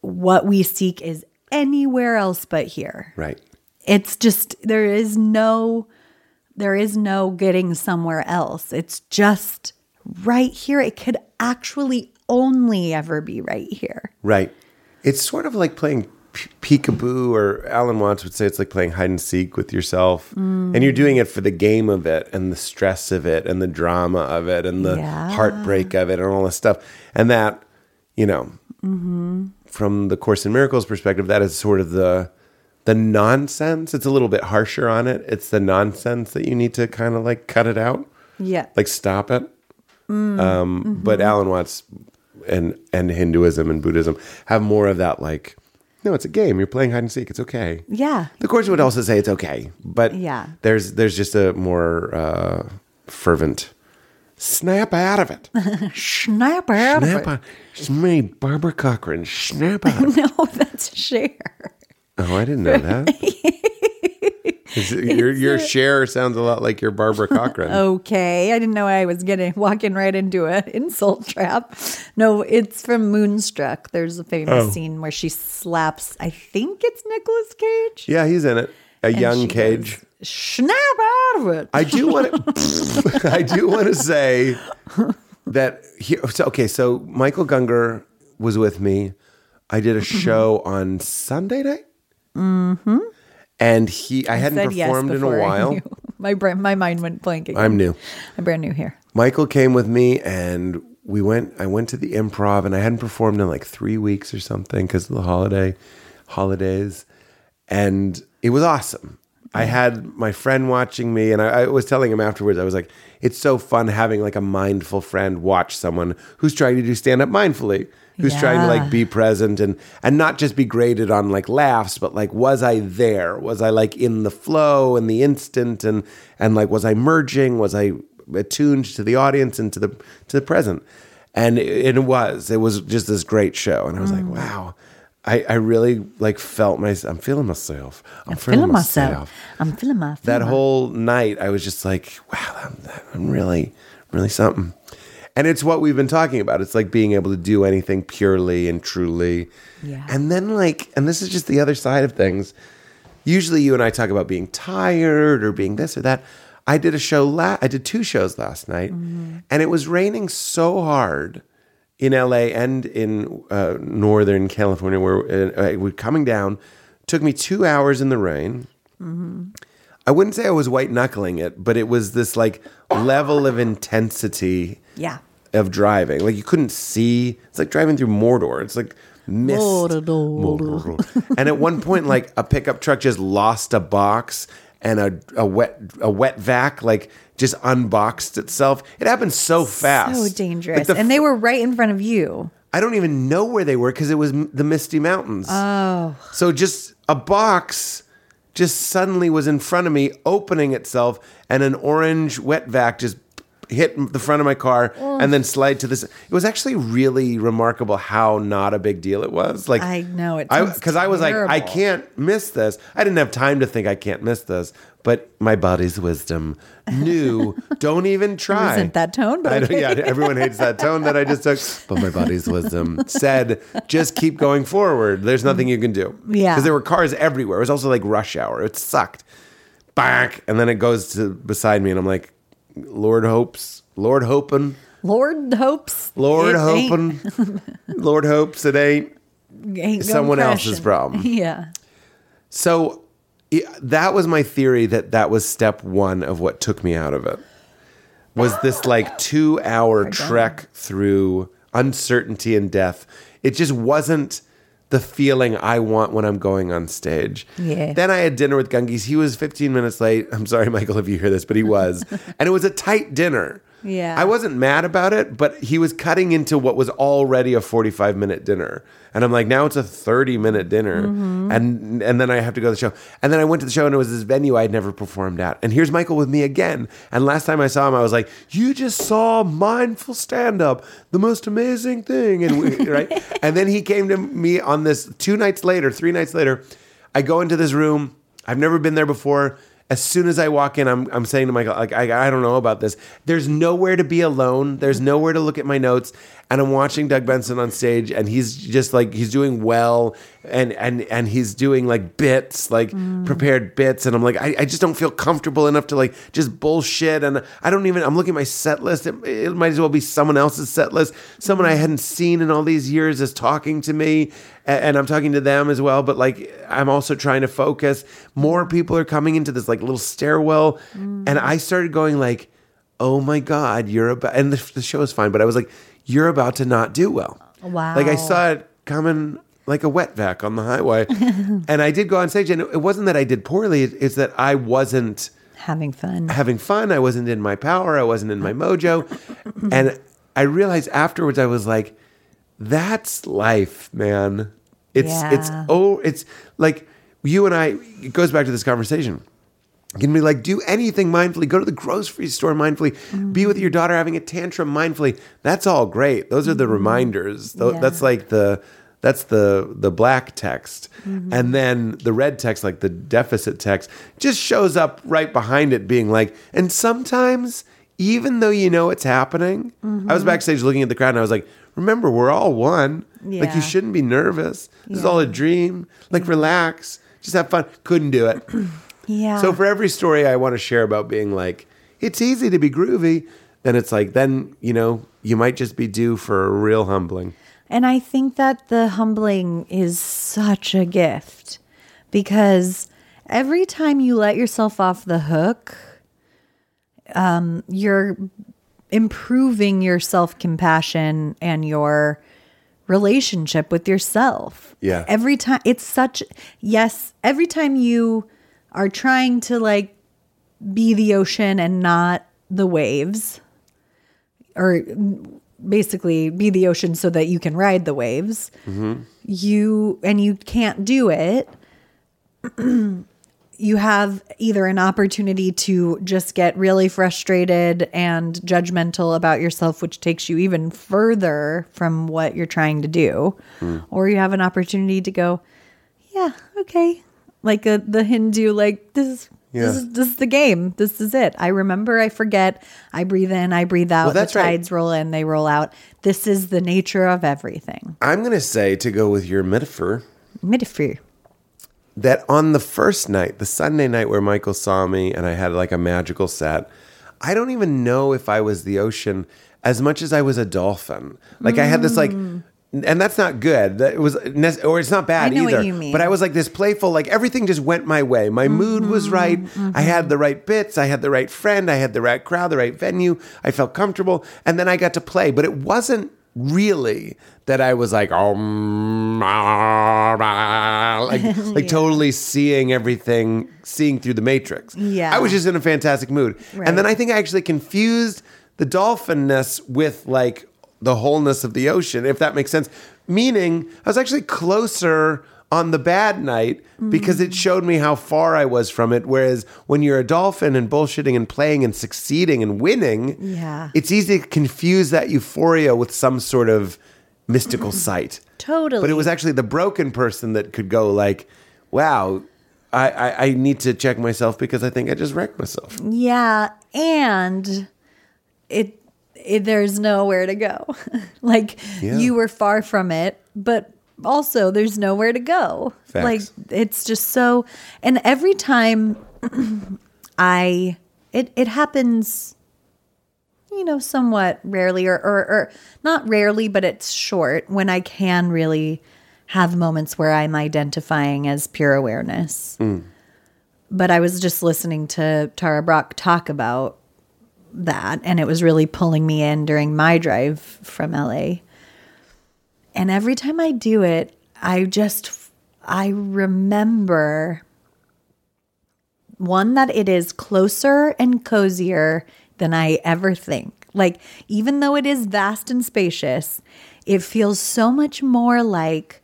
what we seek is anywhere else but here. Right. It's just, there is no, there is no getting somewhere else. It's just right here. It could actually only ever be right here. Right. It's sort of like playing p- peekaboo, or Alan Watts would say it's like playing hide and seek with yourself. Mm. And you're doing it for the game of it and the stress of it and the drama of it and the Yeah. heartbreak of it and all this stuff. And that, you know, mm-hmm. from the Course in Miracles perspective, that is sort of the the nonsense. It's a little bit harsher on it. It's the nonsense that you need to kind of like cut it out Yeah. like stop it. Um, But Alan Watts and and Hinduism and Buddhism have more of that like, no, it's a game. You're playing hide and seek. It's okay. yeah. The course would also say it's okay, but Yeah. there's there's just a more uh, fervent snap out of it. Snap out of snap it. out. It's me, Barbara Corcoran. Snap out. of it. No, that's Cher. Oh, I didn't know that. your your Cher sounds a lot like your Barbara Corcoran. Okay, I didn't know I was getting walking right into an insult trap. No, it's from Moonstruck. There's a famous Oh. scene where she slaps. I think it's Nicolas Cage. Yeah, he's in it. A and young Cage. goes, Snap out of it. I do want to. I do want to say that here. So, okay, so Michael Gungor was with me. I did a mm-hmm. show on Sunday night, mm-hmm. and he. I hadn't Said yes performed in a while. My brain, my mind went blank again. I'm new. I'm brand new here. Michael came with me, and we went. I went to the improv, and I hadn't performed in like three weeks or something because of the holiday holidays, and it was awesome. I had my friend watching me, and I, I was telling him afterwards. I was like, "It's so fun having like a mindful friend watch someone who's trying to do stand up mindfully." Who's trying to like be present and and not just be graded on like laughs, but like was I there? Was I like in the flow and the instant and and like was I merging? Was I attuned to the audience and to the to the present? And it, it was. It was just this great show, and I was like, mm. wow. I, I really like felt my. I'm feeling myself. I'm, Feeling myself. I'm feeling my. that whole night i was just like wow I'm, I'm really really something and it's what we've been talking about. It's like being able to do anything purely and truly. Yeah. and then like and this is just the other side of things. Usually you and i talk about being tired or being this or that. I did a show la- i did two shows last night. And it was raining so hard in LA and in uh, Northern California, where uh, uh, we're coming down, took me two hours in the rain. I wouldn't say I was white knuckling it, but it was this like level of intensity Yeah. Of driving. Like you couldn't see. It's like driving through Mordor. It's like mist. Mordor. Mordor. and at one point, like a pickup truck just lost a box, and a, a wet a wet vac like just unboxed itself. It happened so fast, So Like dangerous. the and they were right in front of you. I don't even know where they were because it was m- the Misty Mountains. Oh. So just a box just suddenly was in front of me, opening itself, and an orange wet vac just hit the front of my car and then slide to this. It was actually really remarkable how not a big deal it was. Like I know, it because I was like, I can't miss this. I didn't have time to think I can't miss this, but my body's wisdom knew. don't even try. Resent that tone, but I okay. yeah, everyone hates that tone that I just took. But my body's wisdom said, just keep going forward. There's nothing you can do. Yeah. Because there were cars everywhere. It was also like rush hour. It sucked. Back. And then it goes to beside me, and I'm like, Lord hopes, Lord hoping, Lord hopes. Lord it hoping, Lord hopes it ain't. ain't someone else's him. problem. Yeah. So i- that was my theory that that was step one of what took me out of it. Was this like two hour trek through uncertainty and death? It just wasn't the feeling I want when I'm going on stage. Yeah. Then I had dinner with Gungis. He was 15 minutes late. I'm sorry, Michael, if you hear this, but he was. and it was a tight dinner. Yeah. I wasn't mad about it, but he was cutting into what was already a 45 minute dinner. And I'm like, now it's a 30 minute dinner. Mm-hmm. And and then I have to go to the show. And then I went to the show and it was this venue I'd never performed at. And here's Michael with me again. And last time I saw him, I was like, you just saw mindful stand up, the most amazing thing. And we, right. And then he came to me on this two nights later, three nights later. I go into this room. I've never been there before. As soon as I walk in, I'm, I'm saying to Michael, like, I, I don't know about this. There's nowhere to be alone. There's nowhere to look at my notes. And I'm watching Doug Benson on stage, and he's just like he's doing well, and and and he's doing like bits, like mm. prepared bits, and I'm like, I, I just don't feel comfortable enough to like just bullshit, and I don't even. I'm looking at my set list. It, it might as well be someone else's set list, someone I mm. hadn't seen in all these years is talking to me, a- and I'm talking to them as well. But like, I'm also trying to focus. More people are coming into this like little stairwell, and mm. I started going like, "Oh my god, you're about." And the, the show is fine, but I was like, "You're about to not do well." Wow. Like I saw it coming like a wet vac on the highway, and I did go on stage, and it wasn't that I did poorly; it's that I wasn't Having fun. having fun. I wasn't in my power. I wasn't in my mojo. and I realized afterwards, I was like, that's life, man. It's, it's, oh, it's like you and I, it goes back to this conversation. You can be like, do anything mindfully. Go to the grocery store mindfully. Be with your daughter having a tantrum mindfully. That's all great. Those are the mm-hmm. reminders. Tho- Yeah. That's like the that's the the black text, mm-hmm. and then the red text, like the deficit text, just shows up right behind it, being like, and sometimes even though you know it's happening, I was mm-hmm. backstage looking at the crowd, and I was like, remember, we're all one. Like you shouldn't be nervous. This is all a dream. Like relax, just have fun. Couldn't do it. Yeah. So for every story I want to share about being like, it's easy to be groovy, then it's like, then, you know, you might just be due for a real humbling. And I think that the humbling is such a gift because every time you let yourself off the hook, um, you're improving your self compassion and your relationship with yourself. Yeah. Every time, it's such, yes, every time you are trying to like be the ocean and not the waves, or basically be the ocean so that you can ride the waves. Mm-hmm. You and you can't do it. you have either an opportunity to just get really frustrated and judgmental about yourself, which takes you even further from what you're trying to do, hmm. or you have an opportunity to go, yeah, okay, like a, the Hindu, like this is. Yeah. This is this is the game. This is it. I remember. I forget. I breathe in. I breathe out. Well, that's the right. tides roll in. They roll out. This is the nature of everything. I'm going to say, to go with your metaphor, Metaphor. that on the first night, the Sunday night where Michael saw me and I had like a magical set, I don't even know if I was the ocean as much as I was a dolphin. Like I had this like, mm. And that's not good. That was, nec- or it's not bad I know what either. you mean. But I was like this playful, like everything just went my way. My mood was right. I had the right bits. I had the right friend. I had the right crowd, the right venue. I felt comfortable, and then I got to play. But it wasn't really that I was like, oh, mm, ah, ah," like, like totally seeing everything, seeing through the matrix. Yeah. I was just in a fantastic mood. Right. And then I think I actually confused the dolphinness with like the wholeness of the ocean, if that makes sense. Meaning, I was actually closer on the bad night because it showed me how far I was from it. Whereas when you're a dolphin and bullshitting and playing and succeeding and winning, Yeah. it's easy to confuse that euphoria with some sort of mystical sight. Totally. But it was actually the broken person that could go like, "Wow, I, I, I need to check myself because I think I just wrecked myself." Yeah, and it, it there's nowhere to go. like Yeah. you were far from it, but also there's nowhere to go. Facts. Like it's just so and every time I it it happens you know somewhat rarely or, or or not rarely but it's short when I can really have moments where I'm identifying as pure awareness hmm. but I was just listening to Tara Brach talk about that, and it was really pulling me in during my drive from LA. And every time I do it, I just I remember one that it is closer and cozier than I ever think. Like even though it is vast and spacious, it feels so much more like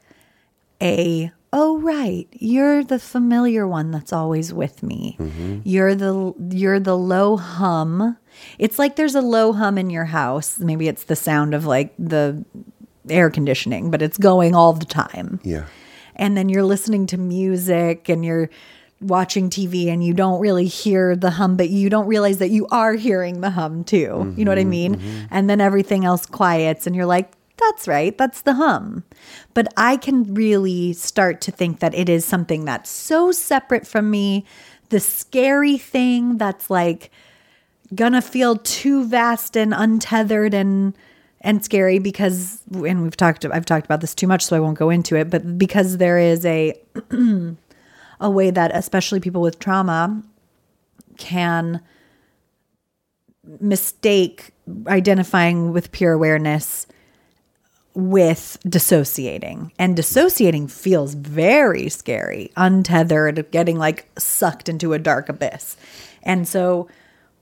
a oh right you're the familiar one that's always with me mm-hmm. you're the you're the low hum it's like there's a low hum in your house maybe it's the sound of like the air conditioning but it's going all the time Yeah. and then you're listening to music and you're watching TV and you don't really hear the hum, but you don't realize that you are hearing the hum too. You know what I mm-hmm, mean? Mm-hmm. And then everything else quiets and you're like, that's right, that's the hum. But I can really start to think that it is something that's so separate from me, the scary thing that's like, gonna feel too vast and untethered and and scary because and we've talked I've talked about this too much so I won't go into it but because there is a a way that especially people with trauma can mistake identifying with pure awareness with dissociating. And dissociating feels very scary, untethered, getting like sucked into a dark abyss. And so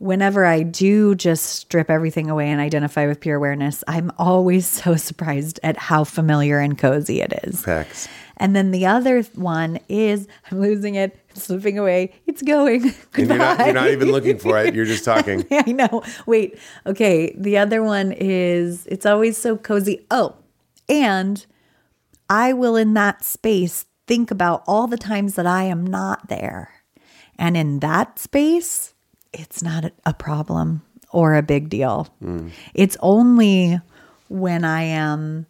whenever I do just strip everything away and identify with pure awareness, I'm always so surprised at how familiar and cozy it is. Facts. And then the other one is I'm losing it, it's slipping away, it's going. And you're not, you're not even looking for it. You're just talking. I know. Wait. Okay. The other one is it's always so cozy. Oh, and I will in that space think about all the times that I am not there. And in that space, it's not a- problem or a big deal. It's only when I am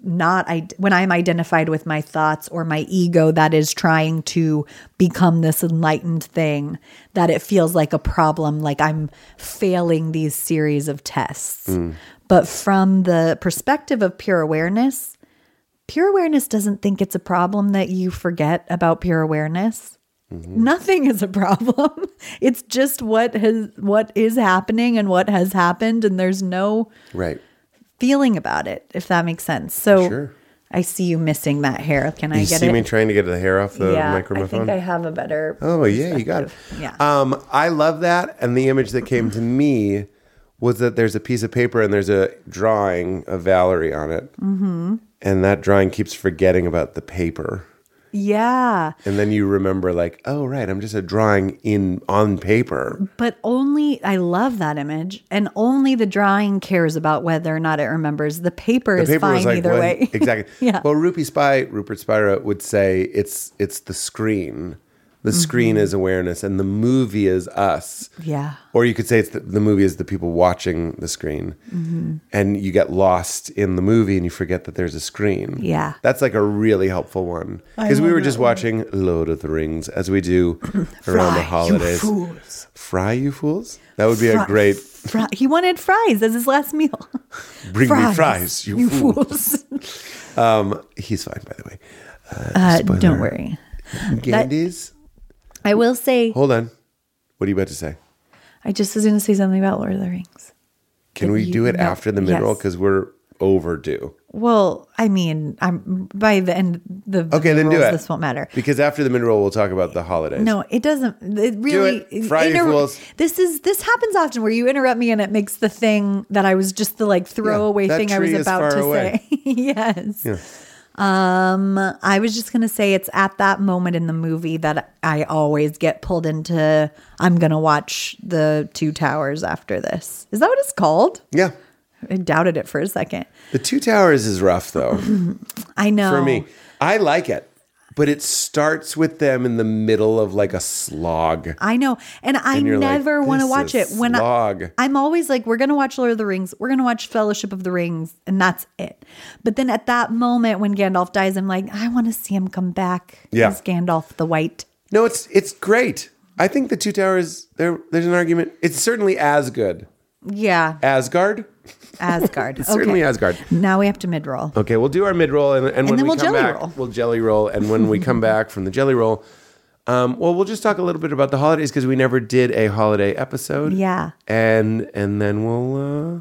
not I when I'm identified with my thoughts or my ego that is trying to become this enlightened thing that it feels like a problem like I'm failing these series of tests. Hmm. But from the perspective of pure awareness, pure awareness doesn't think it's a problem that you forget about pure awareness. Nothing is a problem. It's just what has what is happening and what has happened and there's no Right. feeling about it, if that makes sense. So Sure. I see you missing that hair. Can I You get see it? me trying to get the hair off the yeah, microphone? I think I have a better. Oh yeah, you got it. Yeah. Um, I love that, and the image that came to me was that there's a piece of paper and there's a drawing of Valerie on it, mm-hmm. and that drawing keeps forgetting about the paper, yeah, and then you remember like, oh right, I'm just a drawing in on paper. but only I love that image, and only the drawing cares about whether or not it remembers. The paper The is paper fine like either when- way. exactly. Yeah. Well, Rupi Spy, Rupert Spira would say it's it's the screen. The screen is awareness, and the movie is us. yeah. Or you could say it's the, the movie is the people watching the screen, Mm-hmm. and you get lost in the movie and you forget that there's a screen. Yeah. that's like a really helpful one because we were just watching Lord of the Rings as we do around the Fry, you holidays. fools. Fry you fools! That would be a great Fry- he wanted fries as his last meal. bring me fries, you, fools. fools. Um, he's fine by the way. Uh, Spoiler. don't worry. Candies. I will say. Hold on. What are you about to say? I just was going to say something about Lord of the Rings. Can we you- do it after the mineral? yes. because we're overdue? Well, I mean, I'm by the end. The Okay, then do rules, it. This won't matter. Because after the mineral, we'll talk about the holidays. No, it doesn't. It really. it. You fools. This is this happens often where you interrupt me and it makes the thing that I was just the like throwaway that thing I was tree is about far to away. say. yes. Um, I was just gonna say it's at that moment in the movie that I always get pulled into. I'm gonna watch the Two Towers after this. Is that what it's called? Yeah. I doubted it for a second. The Two Towers is rough though I know for me. I like it, but it starts with them in the middle of like a slog. I know, and I And you're like, never want to watch it. when I, slog." I'm always like, we're gonna watch Lord of the Rings, we're gonna watch Fellowship of the Rings, and that's it. But then at that moment when Gandalf dies, I'm like, I want to see him come back Yeah. as Gandalf the White. No, it's it's great. I think the Two Towers. There, there's an argument. It's certainly as good. Yeah, Asgard. Asgard. Certainly okay. Asgard. Now we have to mid roll. Okay, we'll do our mid roll, and, and, when then we we'll come jelly back, roll. we'll jelly roll. And when we come back from the jelly roll, um, well, we'll just talk a little bit about the holidays because we never did a holiday episode. Yeah. and and then we'll, uh,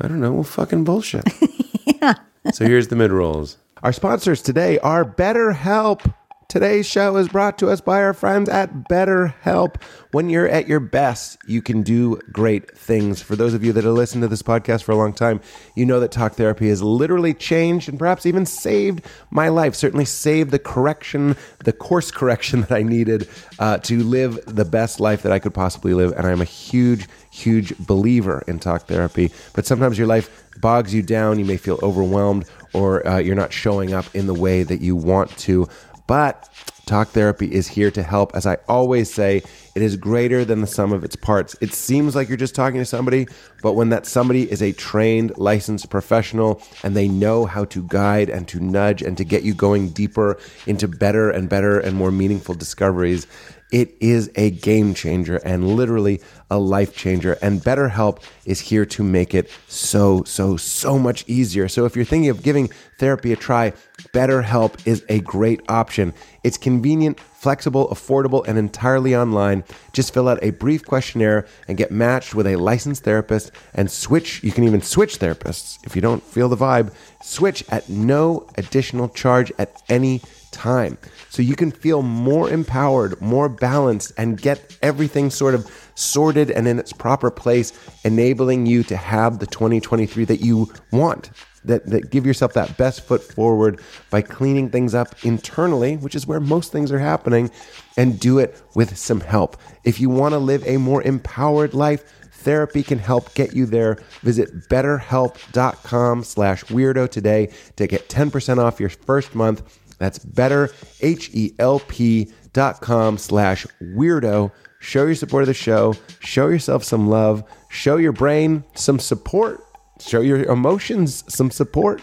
I don't know, we'll fucking bullshit. yeah. So here's the mid rolls. Our sponsors today are BetterHelp. Today's show is brought to us by our friends at BetterHelp. When you're at your best, you can do great things. For those of you that have listened to this podcast for a long time, you know that talk therapy has literally changed and perhaps even saved my life. Certainly saved the correction, the course correction that I needed uh, to live the best life that I could possibly live. And I'm a huge, huge believer in talk therapy. But sometimes your life bogs you down. You may feel overwhelmed or uh, you're not showing up in the way that you want to. But talk therapy is here to help. As I always say, it is greater than the sum of its parts. It seems like you're just talking to somebody, but when that somebody is a trained, licensed professional and they know how to guide and to nudge and to get you going deeper into better and better and more meaningful discoveries, it is a game changer and literally a life changer. And BetterHelp is here to make it so, so, so much easier. So if you're thinking of giving therapy a try, BetterHelp is a great option. It's convenient, flexible, affordable, and entirely online. Just fill out a brief questionnaire and get matched with a licensed therapist and switch. You can even switch therapists if you don't feel the vibe. Switch at no additional charge at any time. So you can feel more empowered, more balanced, and get everything sort of sorted and in its proper place, enabling you to have the 2023 that you want. That, that give yourself that best foot forward by cleaning things up internally, which is where most things are happening, and do it with some help. If you want to live a more empowered life, Therapy can help get you there. Visit betterhelp.com slash weirdo today to get 10% off your first month. That's betterhelp.com slash weirdo. Show your support of the show. Show yourself some love. Show your brain some support. Show your emotions some support.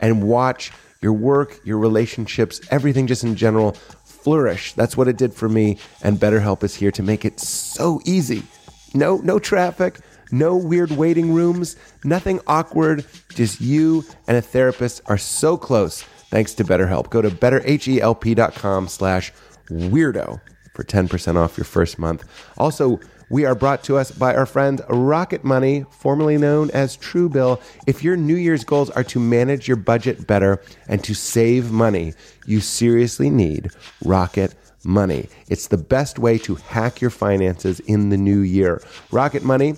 And watch your work, your relationships, everything just in general flourish. That's what it did for me. And BetterHelp is here to make it so easy. No, no traffic, no weird waiting rooms, nothing awkward. Just you and a therapist are so close thanks to BetterHelp. Go to betterhelp.com slash weirdo for 10% off your first month. Also, we are brought to us by our friend Rocket Money, formerly known as Truebill. If your New Year's goals are to manage your budget better and to save money, you seriously need Rocket Money. It's the best way to hack your finances in the new year. Rocket Money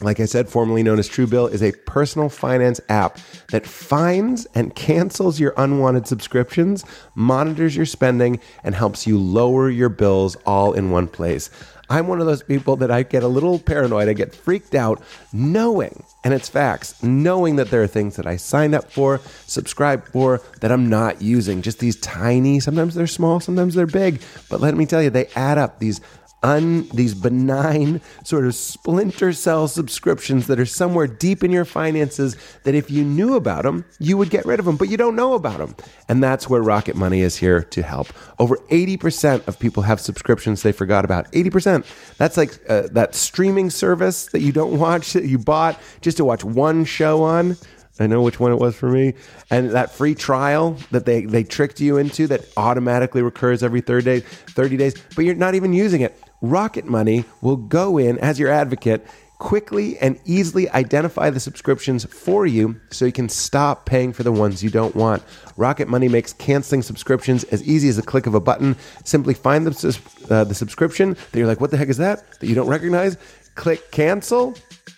like I said, formerly known as Truebill, is a personal finance app that finds and cancels your unwanted subscriptions, monitors your spending, and helps you lower your bills all in one place. I'm one of those people that I get a little paranoid. I get freaked out knowing, and it's facts, knowing that there are things that I signed up for, subscribe for, that I'm not using. Just these tiny, sometimes they're small, sometimes they're big. But let me tell you, they add up these un these benign sort of splinter cell subscriptions that are somewhere deep in your finances that if you knew about them you would get rid of them but you don't know about them and that's where rocket money is here to help. Over 80% of people have subscriptions they forgot about. 80% that's like uh, that streaming service that you don't watch that you bought just to watch one show on. I know which one it was for me. And that free trial that they, they tricked you into that automatically recurs every third day, 30 days, but you're not even using it. Rocket Money will go in as your advocate, quickly and easily identify the subscriptions for you so you can stop paying for the ones you don't want. Rocket Money makes canceling subscriptions as easy as a click of a button. Simply find the, uh, the subscription that you're like, what the heck is that? That you don't recognize. Click cancel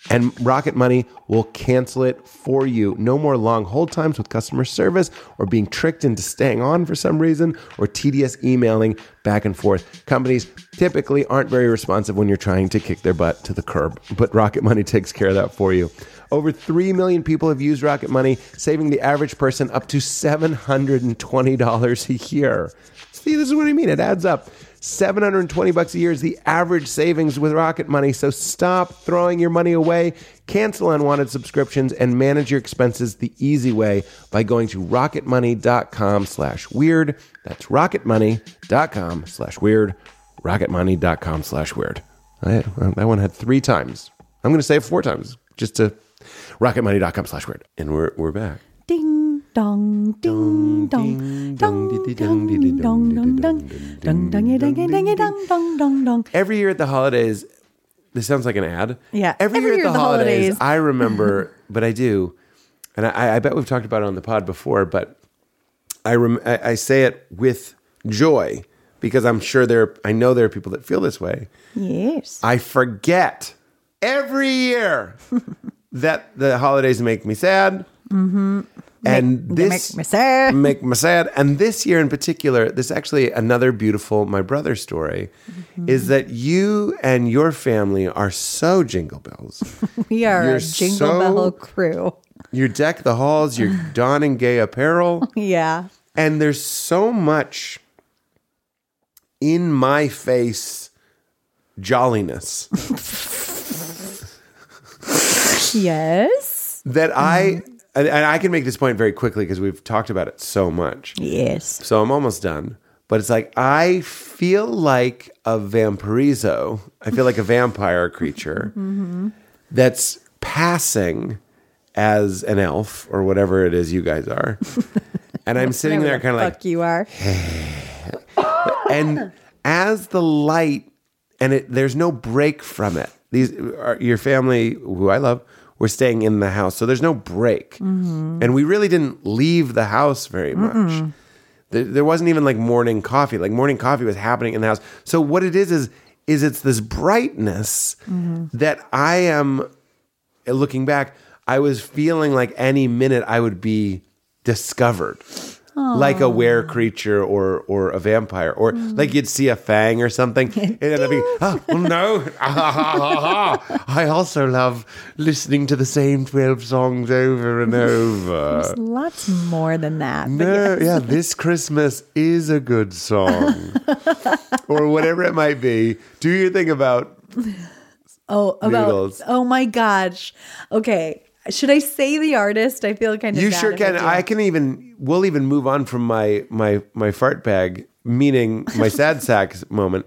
and Rocket Money will cancel it for you. No more long hold times with customer service or being tricked into staying on for some reason or tedious emailing back and forth. Companies typically aren't very responsive when you're trying to kick their butt to the curb, but Rocket Money takes care of that for you. Over 3 million people have used Rocket Money, saving the average person up to $720 a year. See, this is what I mean. It adds up. 720 bucks a year is the average savings with Rocket Money. So stop throwing your money away, cancel unwanted subscriptions, and manage your expenses the easy way by going to rocketmoney.com slash weird. That's rocketmoney.com slash weird. Rocketmoney.com slash weird. I, that one had three times. I'm going to say it four times just to rocketmoney.com slash weird. And we're, we're back. Ding dong, ding dong, dong, dong, ding dong, dong, dong, dong, dong, ding ding dong, dong, dong, dong. every year at the holidays, this sounds like an ad. Yeah. Every, year, at the, holidays, holidays. I remember, but I do, and I, I bet we've talked about it on the pod before, but I, rem, I, I say it with joy because I'm sure there, I know there are people that feel this way. Yes. I forget every year that the holidays make me sad. Mm-hmm. And They this make me sad. make me sad. And this year in particular, this actually another beautiful my brother story Mm-hmm. is that you and your family are so jingle bells. We are You're a jingle so- bell crew. you deck the halls, you're donning gay apparel, Yeah. and there's so much in my face jolliness Yes. that I Mm-hmm. And, and I can make this point very quickly because we've talked about it so much. Yes. So I'm almost done. But it's like I feel like a vampirizo. I feel like a vampire creature mm-hmm. that's passing as an elf or whatever it is you guys are. And I'm sitting there kind of like fuck you are. and as the light and it there's no break from it these are your family who i love were staying in the house so there's no break. Mm-hmm. And we really didn't leave the house very much. There, there wasn't even like morning coffee. Like morning coffee was happening in the house. So what it is is is it's this brightness mm-hmm. that i am looking back i was feeling like any minute i would be discovered like a were creature or or a vampire or mm. like you'd see a fang or something and then I'd be oh no I also love listening to the same 12 songs over and over Lots more than that. No, yes. yeah, this Christmas is a good song. or whatever it might be. Do you think about Oh, about Noodles. oh my gosh. Okay. Should I say the artist? I feel kind of You sure can. do. I can even. We'll even move on from my my my fart bag, meaning my sad sack moment.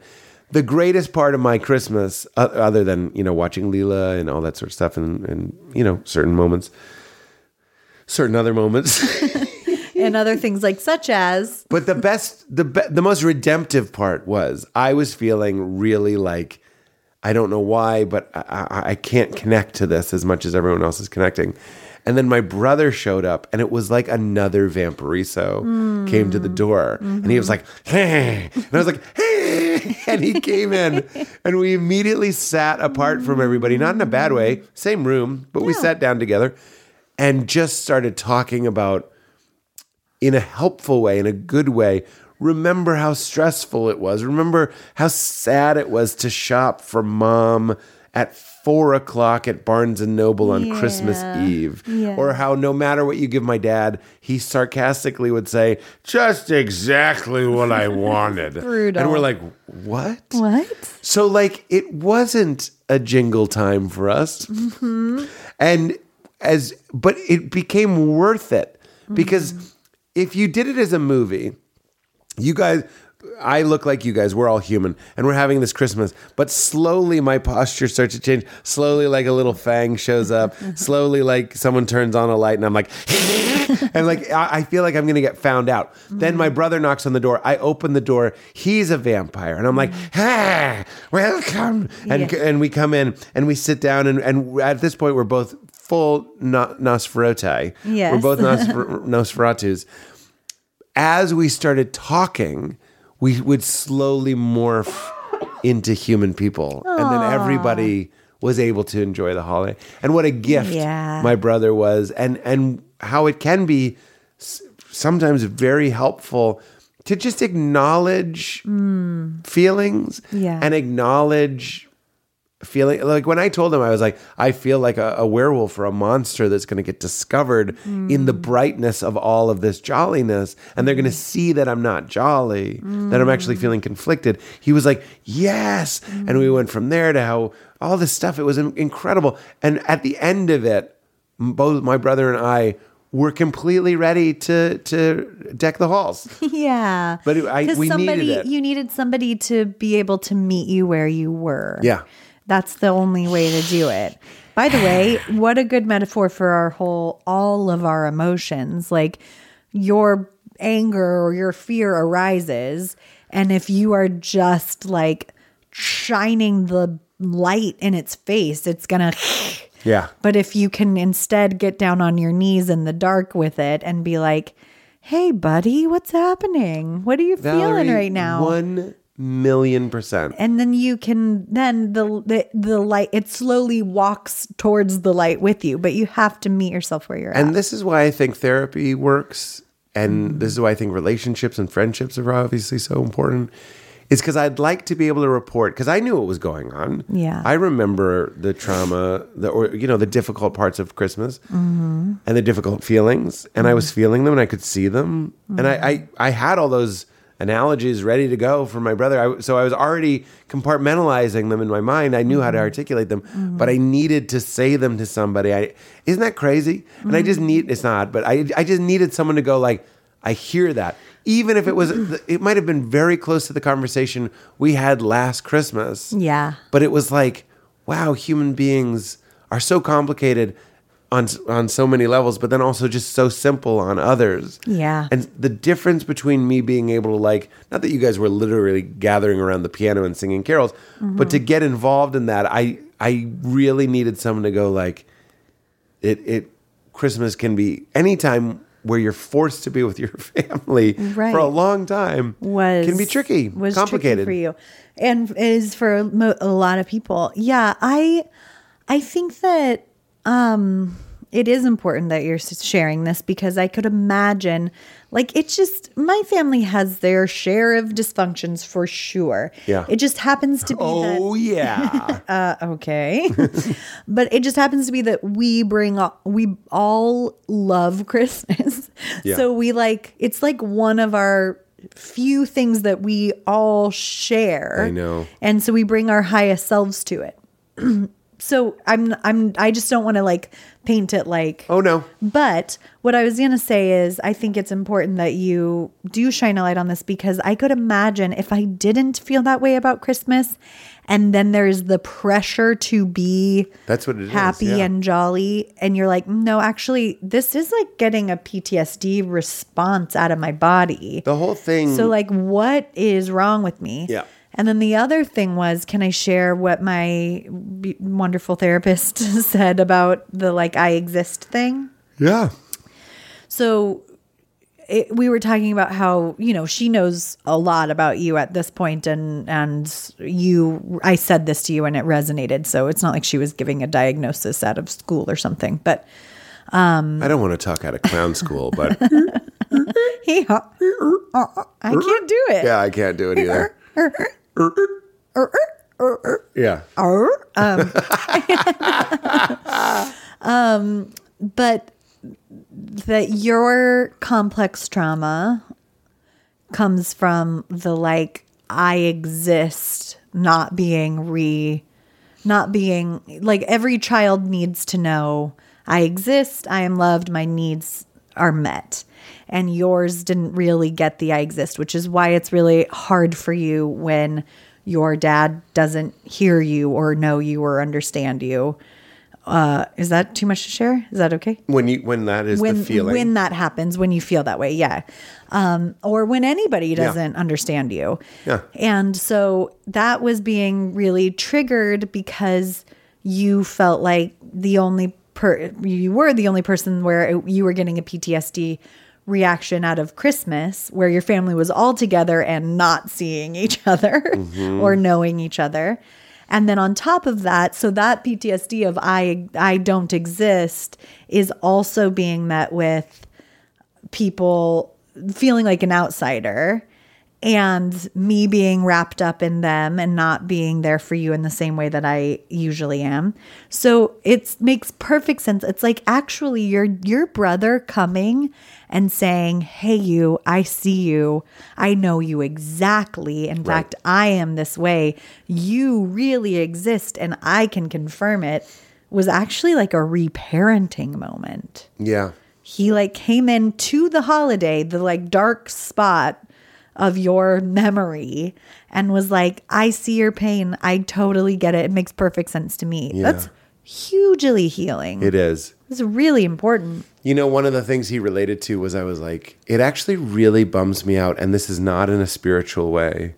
The greatest part of my Christmas, o- other than you know watching Leela and all that sort of stuff, and and you know certain moments, certain other moments. and other things like such as But the best, the be, the most redemptive part was I was feeling really like I don't know why, but I, I, I can't connect to this as much as everyone else is connecting. And then my brother showed up, and it was like another vampiriso came to the mm. door, and he was like, mm-hmm. "Hey," and I was like, "Hey," and he came in, and we immediately sat apart from everybody, not in a bad way, same room, but we sat down together, and just started talking about in a helpful way, in a good way. Remember how stressful it was. Remember how sad it was to shop for mom at four o'clock at Barnes and Noble on Christmas Eve. Yeah. Or how no matter what you give my dad, he sarcastically would say, just exactly what I wanted. And we're like, what? what? So like it wasn't a jingle time for us. Mm-hmm. And as but it became worth it because mm-hmm. if you did it as a movie, you guys I look like you guys. We're all human, and we're having this Christmas. But slowly, my posture starts to change. Slowly, like a little fang shows up. slowly, like someone turns on a light, and I'm like, and like I, I feel like I'm gonna get found out. Then my mm. brother knocks on the door. I open the door. He's a vampire, and I'm like, mm. "Hey, welcome!" And and we come in and we sit down, and and at this point, we're both full no- Nosferatu. Yes. We're both Nosfer- Nosferatus as we started talking, we would slowly morph into human people. And then everybody was able to enjoy the holiday and what a gift Yeah. my brother was and and how it can be sometimes very helpful to just acknowledge mm. feelings Yeah. and acknowledge feeling like when I told him I was like I feel like a, a werewolf or a monster that's going to get discovered in the hmm. brightness of all of this jolliness and they're going to hmm. see that I'm not jolly that I'm actually hmm. feeling conflicted he was like yes and we went from there to how all this stuff it was incredible and at the end of it both my brother and I were completely ready to to deck the halls yeah. But I- we needed somebody, it. You needed somebody to be able to meet you where you were. Yeah. That's the only way to do it. By the way, what a good metaphor for our whole, all of our emotions. Like your anger or your fear arises. And if you are just like shining the light in its face, it's going to. yeah But if you can instead get down on your knees in the dark with it and be like, hey, buddy, what's happening? What are you feeling right now? One million percent. and then you can then the, the the light it slowly walks towards the light with you but you have to meet yourself where you're And at this is why I think therapy works. And mm-hmm. this is why I think relationships and friendships are obviously so important. Is because I'd like to be able to report because I knew what was going on. Yeah. I remember the trauma, the or you know the difficult parts of Christmas, mm-hmm. and the difficult feelings, and I was mm. feeling them, and I could see them, and I, mm. I I had all those analogies ready to go for my brother. I, so I was already compartmentalizing them in my mind. I knew how to mm-hmm. articulate them, mm-hmm. but I needed to say them to somebody. I isn't that crazy? And I just mm-hmm. need it's not, but I I just needed someone to go like I hear that. Even if it was it might have been very close to the conversation we had last Christmas. yeah But it was like, wow, human beings are so complicated on on so many levels, but then also just so simple on others. Yeah. And the difference between me being able to like, not that you guys were literally gathering around the piano and singing carols, but to mm-hmm. get involved in that, I I really needed someone to go like, it it Christmas can be anytime where you're forced to be with your family Right. for a long time was can be tricky, was complicated. tricky for you and is for a lot of people yeah i i think that um it is important that you're sharing this because i could imagine like it's just my family has their share of dysfunctions for sure Yeah. it just happens to be that Oh yeah. uh, okay. but it just happens to be that we bring all, we all love Christmas. Yeah. So we like it's like one of our few things that we all share. I know. And so we bring our highest selves to it. so I'm I'm I just don't want to like paint it like oh no. but what I was going to say is, I think it's important that you do shine a light on this because I could imagine if I didn't feel that way about Christmas, and then there's the pressure to be That's what it is, happy yeah. and jolly, and you're like, no, actually, this is like getting a PTSD response out of my body. The whole thing. So, like, what is wrong with me? Yeah. And then the other thing was, can I share what my wonderful therapist said about the like I exist thing? yeah. So it, we were talking about how you know she knows a lot about you at this point, and and you. I said this to you, and it resonated. So it's not like she was giving a diagnosis out of school or something, but um, I don't want to talk out of clown school, but he, I can't do it. yeah, I can't do it either. Yeah. Um. but that your complex trauma comes from the like I exist not being re not being like every child needs to know I exist, I am loved, my needs are met. And yours didn't really get the I exist, which is why it's really hard for you when your dad doesn't hear you or know you or understand you. Uh, is that too much to share? Is that okay? When you when that is when the feeling. when that happens when you feel that way yeah um or when anybody doesn't understand you Yeah. and so that was being really triggered because you felt like the only per you were the only person where it- you were getting a PTSD reaction out of Christmas where your family was all together and not seeing each other Mm-hmm. or knowing each other And then on top of that, so that PTSD of I I don't exist is also being met with people feeling like an outsider and me being wrapped up in them and not being there for you in the same way that I usually am. So it makes perfect sense. It's like actually your your brother coming and saying, "Hey you, I see you. I know you exactly. In fact, I am this way. You really exist and I can confirm it." Was actually like a reparenting moment Yeah. he like came into the holiday the like dark spot of your memory and was like i see your pain i totally get it it makes perfect sense to me Yeah. that's hugely healing It is. It's really important You know, one of the things he related to was I was like, it actually really bums me out. And this is not in a spiritual way,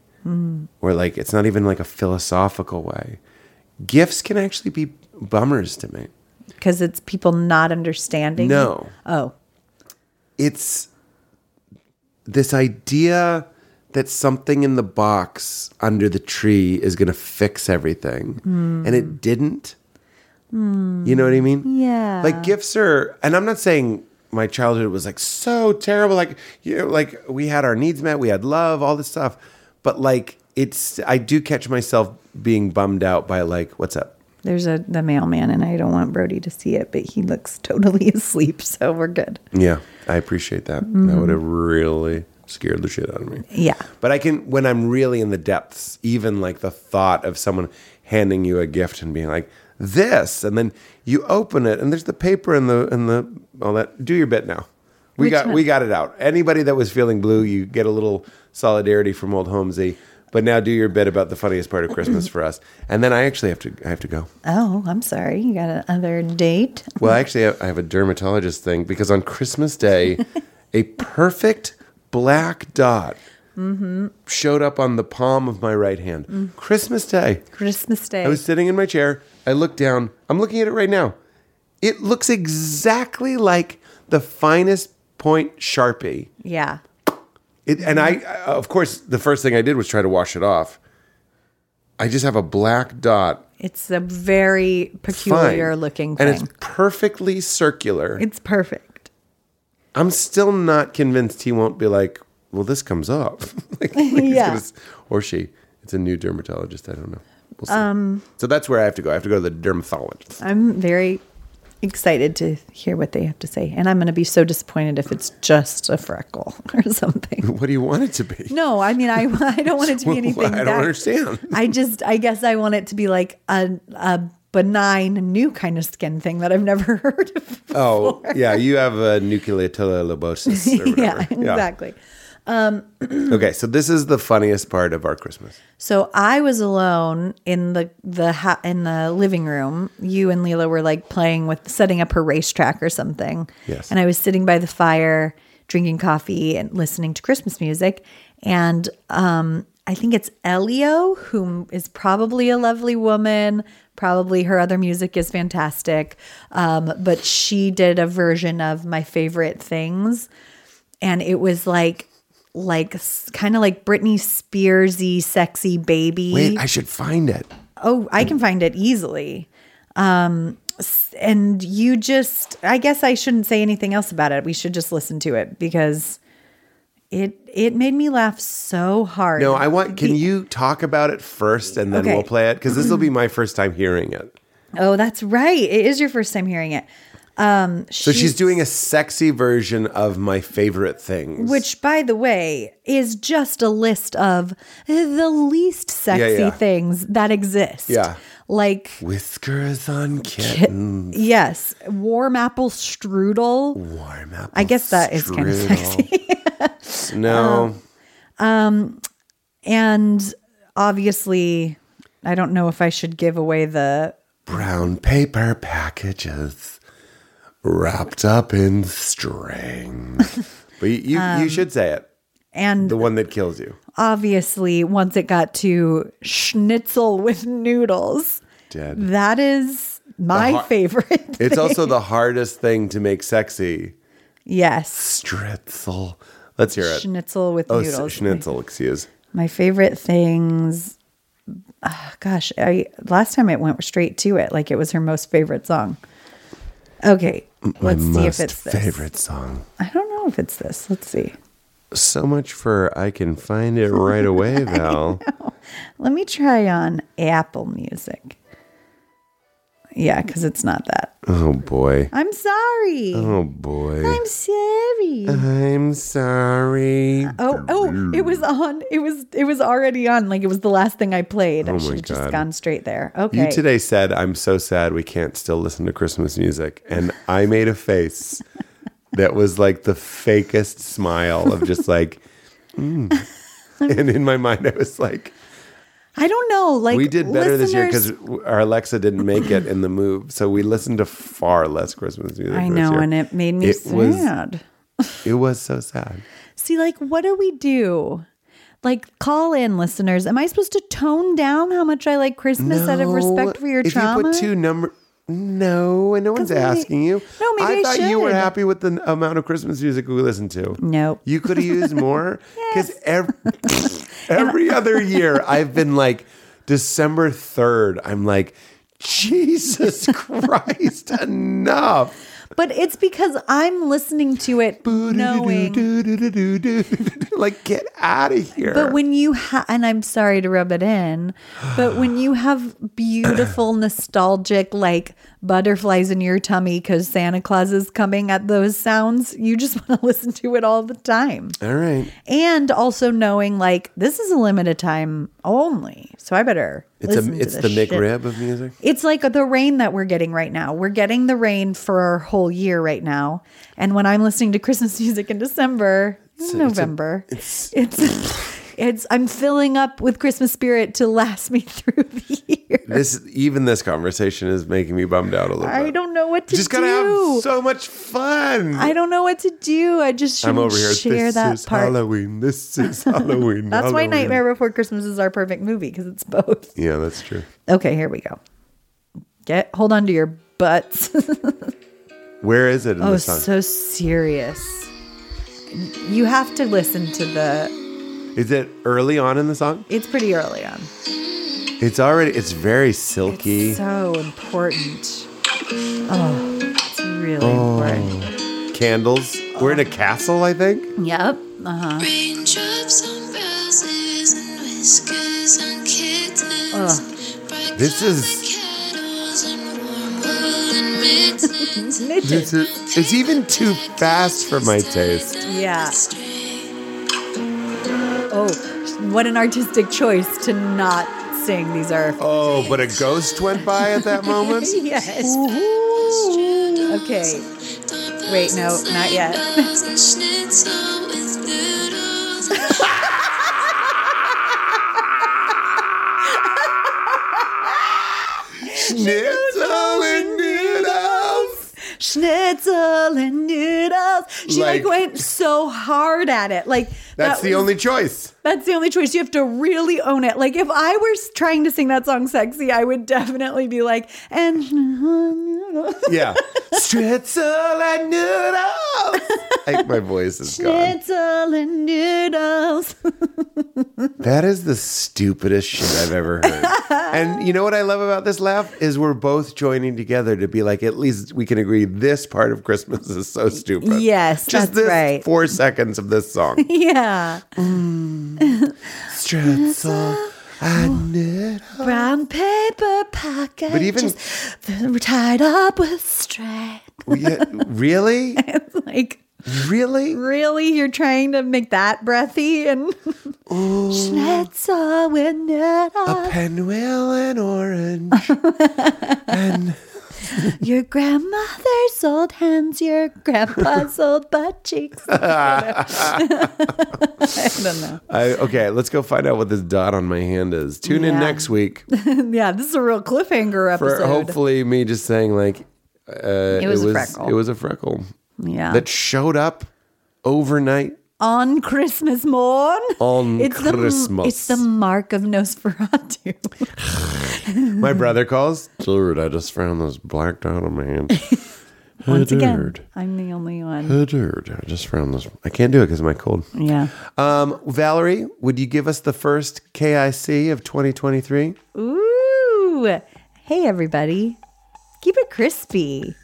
or like, it's not even like a philosophical way. Gifts can actually be bummers to me. because it's people not understanding No. oh It's this idea that something in the box under the tree is going to fix everything. And it hmm. didn't. Hmm. You know what I mean? Yeah. Like gifts are, and I'm not saying my childhood was like so terrible. Like, you know, like we had our needs met, we had love, all this stuff. But like, it's, I do catch myself being bummed out by like, what's up? there's a the mailman and i don't want brody to see it but he looks totally asleep so we're good Yeah, I appreciate that. That mm-hmm. would have really scared the shit out of me. yeah But I can, when I'm really in the depths, even like the thought of someone handing you a gift and being like, this, and then you open it and there's the paper and the, and the, all that. Do your bit now. We Which got, one? we got it out. Anybody that was feeling blue, you get a little solidarity from old Holmesy. But now do your bit about the funniest part of Christmas for us. And then I actually have to, I have to go. oh i'm sorry you got another date Well, actually, I have a dermatologist thing because on Christmas Day, a perfect black dot mm-hmm. showed up on the palm of my right hand. Mm. Christmas Day. christmas day I was sitting in my chair. I look down. I'm looking at it right now. It looks exactly like the finest point Sharpie. yeah It, and I, uh, of course, the first thing I did was try to wash it off. I just have a black dot. It's a very Fine. peculiar looking thing. And it's perfectly circular. It's perfect. I'm still not convinced he won't be like, well, this comes off. like, like Yeah. gonna or she. It's a new dermatologist. I don't know. We'll see. Um, so that's where I have to go. I have to go to the dermatologist. I'm very excited to hear what they have to say. And I'm going to be so disappointed if it's just a freckle or something. What do you want it to be? No, I mean, I, I don't want it to be anything. I don't that- understand. I just, I guess I want it to be like a, a benign new kind of skin thing that I've never heard of. Oh, yeah. You have a nucleotilar lobosis. Or yeah, exactly. Okay. So this is the funniest part of our Christmas. So I was alone in the the ha- in the living room. You and Leela were like playing with setting up her racetrack or something. Yes. And I was sitting by the fire, drinking coffee and listening to Christmas music. And um, I think it's Elio, who is probably a lovely woman. Probably her other music is fantastic. Um, but she did a version of my favorite things and it was like like kind of like Britney Spearsy sexy baby. Wait, I should find it. oh, I can find it easily. Um and you just I guess I shouldn't say anything else about it. We should just listen to it because it it made me laugh so hard. No, I want. Can you talk about it first, and then Okay. we'll play it? Because this will be my first time hearing it. Oh, that's right. It is your first time hearing it. Um So she's doing a sexy version of my favorite things. Which, by the way, is just a list of the least sexy yeah. things that exist. Yeah. Like, whiskers on kitten, yes, warm apple strudel. warm apple. I guess that is kind of sexy. No, Um, and obviously, I don't know if I should give away the. brown paper packages wrapped up in string. but you, you, Um, you should say it. And The one that kills you. obviously, once it got to schnitzel with noodles, Dead. that is my har- favorite. It's also the hardest thing to make sexy. yes, Stritzel. Let's hear it. schnitzel with Oh, noodles. schnitzel, excuse. My favorite things. gosh, I last time it went straight to it, like it was her most favorite song. Okay, let's see if Most it's this. favorite song. I don't know if it's this. Let's see. So much for I can find it right away, Val. Let me try on Apple Music. Yeah, because it's not that. Oh boy. I'm sorry. Oh boy. I'm sorry. I'm sorry. Oh, oh, it was on. It was it was already on. Like it was the last thing I played. I Oh my should have just gone straight there. Okay. You today said, I'm so sad we can't still listen to Christmas music. And I made a face that was like the fakest smile of just like, mm. and in my mind, I was like, I don't know. Like we did better this year because our Alexa didn't make it in the move. So we listened to far less Christmas music. I know, and it made me It was- sad. It was so sad. See, like, what do we do? Like, call in, listeners. Am I supposed to tone down how much I like Christmas out of respect for your if trauma? you put two number, no, and no one's maybe- asking you. No, maybe I I thought you were happy with the amount of Christmas music we listened to. Nope. you could have used more because every, every other year I've been like December third. I'm like, Jesus Christ, enough. But it's because I'm listening to it knowing. like, get out of here. But when you have, and I'm sorry to rub it in, but when you have beautiful, nostalgic, like butterflies in your tummy because Santa Claus is coming at those sounds, you just want to listen to it all the time. All right. And also knowing like this is a limited time only. So I better. It's a it's the shit. McRib of music. It's like the rain that we're getting right now. We're getting the rain for a whole year right now. And when I'm listening to Christmas music in December, November, it's, it's I'm filling up with Christmas spirit to last me through the year. This even this conversation is making me bummed out a little I bit. don't know what to just do. gotta have so much fun. I don't know what to do. I just I'm shouldn't over here. share this that is part. Halloween. This is Halloween. That's why Nightmare Before Christmas is our perfect movie because it's both. Yeah, that's true. Okay, here we go. Get hold on to your butts. Where is it in oh, the song? so serious. You have to listen to the. Is it early on in the song? It's pretty early on. It's already. It's very silky. It's so important. Oh, it's really Oh. important. Candles. We're in a castle, I think. Yep. Uh huh. Raindrops on roses and whiskers on kittens. Bright This is- colored kettles and warm woolen mittens. This is. It's even too fast for my taste. Yeah. Oh, what an artistic choice to not sing. These are. Oh, but a ghost went by at that moment. Yes. Okay. Wait, no, not yet. Schnitzel and noodles. Schnitzel and noodles. She like, Like- went so hard at it. Like That's that the was- only choice. That's the only choice. You have to really own it. Like if I were trying to sing that song sexy, I would definitely be like, and Yeah. Schnitzel and noodles. I, my voice is gone. Schnitzel and noodles. That is the stupidest shit I've ever heard. and you know what I love about this laugh is we're both joining together to be like, at least we can agree this part of Christmas is so stupid. Yes, Just that's this right. four seconds of this song. yeah. Mm. Schnitzel and noodles. Brown paper pocket. But even- just tied up with string. Yeah, really? like Really? really, you're trying to make that breathy and Schnitzel with noodles. A pinwheel and orange. and Your grandmother's old hands, your grandpa's old butt cheeks. I don't know. I, okay, let's go find out what this dot on my hand is. Tune in Yeah. next week yeah, this is a real cliffhanger for episode. hopefully me just saying like uh, It was a freckle. It was a freckle yeah. that showed up overnight. On Christmas morn. On it's Christmas. The, it's the mark of Nosferatu. My brother calls. Dude, I just found this black dot on my hand. Once again, I'm the only one. Hooderd. I just found this. I can't do it because of my cold. Yeah. Um, Valerie, would you give us the first KIC of 2023? Ooh. Hey, everybody. Keep it crispy.